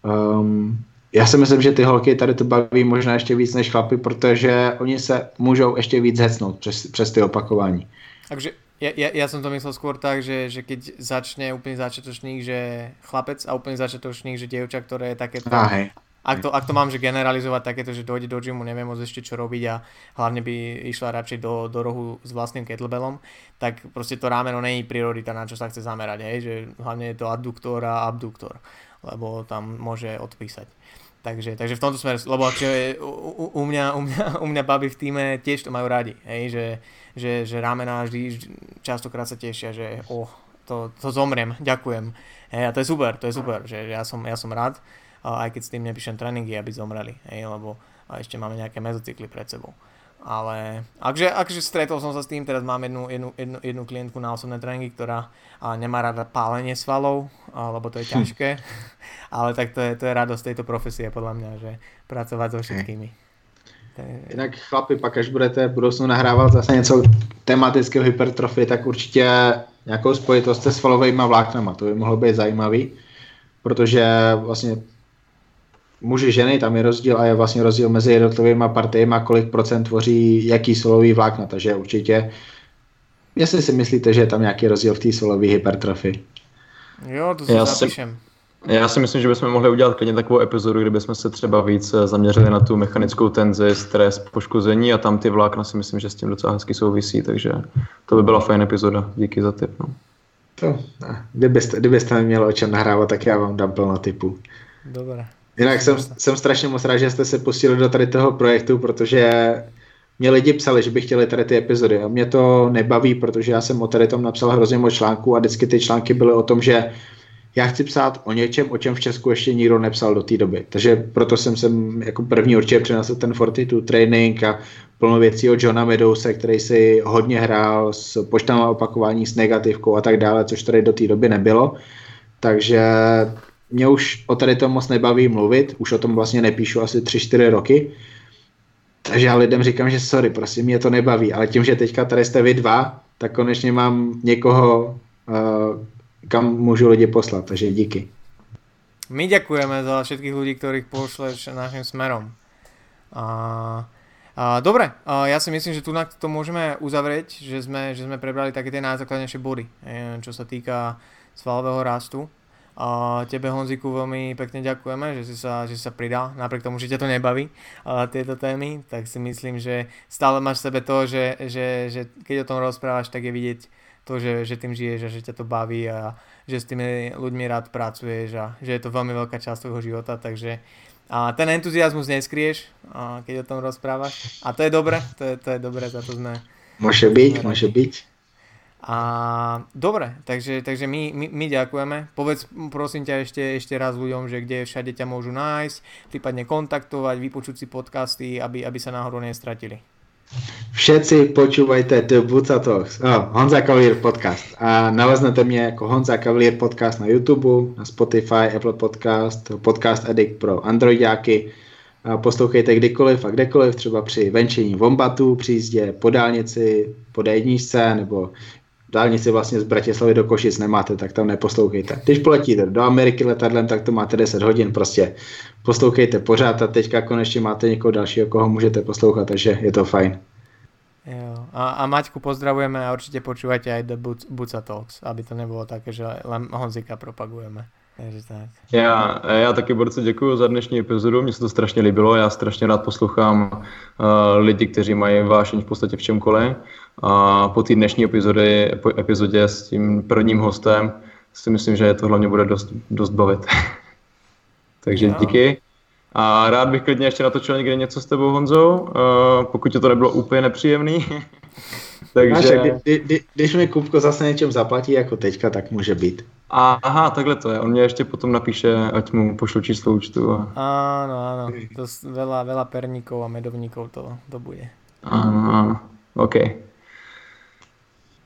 Um, já si myslím, že ty holky tady to baví možná ještě víc než chlapy, protože oni se můžou ještě víc hecnout přes, přes ty opakování. Takže ja, ja, ja som to myslel skôr tak, že, že keď začne úplný začiatočník, že chlapec a úplný začiatočník, že dievča, ktoré je takéto... Ah, hej. Ak to, ak to mám že generalizovať takéto, že dojde do gymu, neviem moc ešte čo robiť a hlavne by išla radšej do, do rohu s vlastným kettlebellom, tak proste to rámeno není priorita, na čo sa chce zamerať, hej, že hlavne je to adduktor a abduktor lebo tam môže odpísať. Takže, takže v tomto smere, lebo akože u, u, mňa, u, mňa, u mňa baby v týme tiež to majú radi, hej, že, že, že ramená vždy, častokrát sa tešia, že oh, to, to zomriem, ďakujem. Hej, a to je super, to je super, že ja, som, ja som rád, aj keď s tým nepíšem tréningy, aby zomreli, hej, lebo a ešte máme nejaké mezocykly pred sebou. Ale akže, akže stretol som sa s tým, teraz mám jednu, jednu, jednu, jednu klientku na osobné tréningy, ktorá a nemá rada pálenie svalov, lebo to je hm. ťažké, *laughs* ale tak to je, to je radosť tejto profesie podľa mňa, že pracovať so všetkými. Jinak chlapi, pak až budete v budoucnu nahrávat zase něco tematického hypertrofie, tak určitě nějakou spojitost se svalovými vláknama, to by mohlo být zajímavý, protože vlastně muži, ženy, tam je rozdíl a je vlastně rozdíl mezi jednotlivými partiemi, kolik procent tvoří jaký solový vlákna, takže určitě, jestli si myslíte, že je tam nějaký rozdíl v té solové hypertrofii. Jo, to si já zapíšem. Si, já si myslím, že bychom mohli udělat klidně takovou epizodu, kde bychom se třeba víc eh, zaměřili na tu mechanickou tenzi, stres, poškození a tam ty vlákna si myslím, že s tím docela hezky souvisí, takže to by byla fajn epizoda. Díky za tip. No. To, kdybyste, kdybyste měli o čem nahrávat, tak já vám dám plno typu. Dobré. Jinak jsem, jsem strašně moc rád, že jste se pustili do tady toho projektu, protože mě lidi psali, že by chtěli tady ty epizody a mě to nebaví, protože já jsem o tady tom napsal hrozně moc článků a vždycky ty články byly o tom, že já chci psát o něčem, o čem v Česku ještě nikdo nepsal do té doby. Takže proto jsem sem jako první určitě přinesl ten Fortitude training a plno věcí od Johna Meadowse, který si hodně hrál s počtem opakování, s negativkou a tak dále, což tady do té doby nebylo. Takže mě už o tady to moc nebaví mluvit, už o tom vlastně nepíšu asi 3-4 roky. Takže já lidem říkám, že sorry, prosím, mě to nebaví, ale tím, že teďka tady jste vy dva, tak konečně mám někoho, uh, kam můžu lidi poslat, takže díky. My ďakujeme za všetkých ľudí, ktorých pošleš našim smerom. A, a, dobre, a ja si myslím, že tu to môžeme uzavrieť, že sme, že sme prebrali také tie najzákladnejšie body, čo sa týka svalového rastu. A tebe Honziku veľmi pekne ďakujeme, že si sa, že sa pridal, napriek tomu, že ťa to nebaví a tieto témy, tak si myslím, že stále máš v sebe to, že, že, že keď o tom rozprávaš, tak je vidieť to, že, že tým žiješ a že ťa to baví a že s tými ľuďmi rád pracuješ a že je to veľmi veľká časť tvojho života, takže a ten entuziasmus neskrieš, a keď o tom rozprávaš. A to je dobré, to je, to je dobré, za to sme... Môže byť, môže byť. A dobre, takže, takže my, my, my ďakujeme. Povedz prosím ťa ešte, ešte raz ľuďom, že kde všade ťa môžu nájsť, prípadne kontaktovať, vypočuť si podcasty, aby, aby sa náhodou nestratili. Všetci počúvajte The Buca Talks, oh, Honza Cavalier podcast a naleznete mě jako Honza Cavalier podcast na YouTube, na Spotify, Apple Podcast, Podcast Addict pro Androidáky. Poslouchejte kdykoliv a kdekoliv, třeba při venčení vombatu, při jízdě po dálnici, po D1 nebo dálnici vlastně z Bratislavy do Košic nemáte, tak tam neposlouchejte. Když poletíte do Ameriky letadlem, tak to máte 10 hodin, prostě poslouchejte pořád a teďka konečně máte někoho dalšího, koho můžete poslouchat, takže je to fajn. Jo. A, a Maťku pozdravujeme a určitě počúvajte aj The Buca Talks, aby to nebylo také, že len Honzika propagujeme. Takže tak. Já, já taky Borce děkuji za dnešní epizodu, mně se to strašně líbilo, já strašně rád poslouchám uh, lidi, kteří mají vášeň v podstatě v čemkoliv a po té dnešní epizody, epizodě s tím prvním hostem si myslím, že to hlavně bude dost, dost bavit. *laughs* Takže no. díky. A rád bych klidně ještě natočil někde něco s tebou, Honzo, uh, pokud to nebylo úplně nepříjemný. *laughs* Takže... Máš, kdy, kdy, když mi Kupko zase něčem zaplatí jako teďka, tak může být. A, aha, takhle to je. On mě ještě potom napíše, ať mu pošlu číslo účtu. A... Áno, áno. To veľa, veľa perníkov a medovníkov to, to bude. Áno, áno. OK.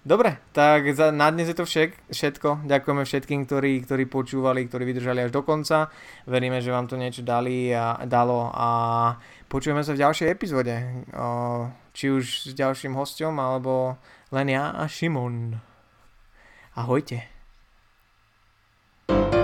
Dobre, tak za, na dnes je to však, všetko. Ďakujeme všetkým, ktorí, ktorí počúvali, ktorí vydržali až do konca. Veríme, že vám to niečo dali a, dalo a počujeme sa v ďalšej epizóde. O, či už s ďalším hostom, alebo len ja a Šimon. Ahojte. thank you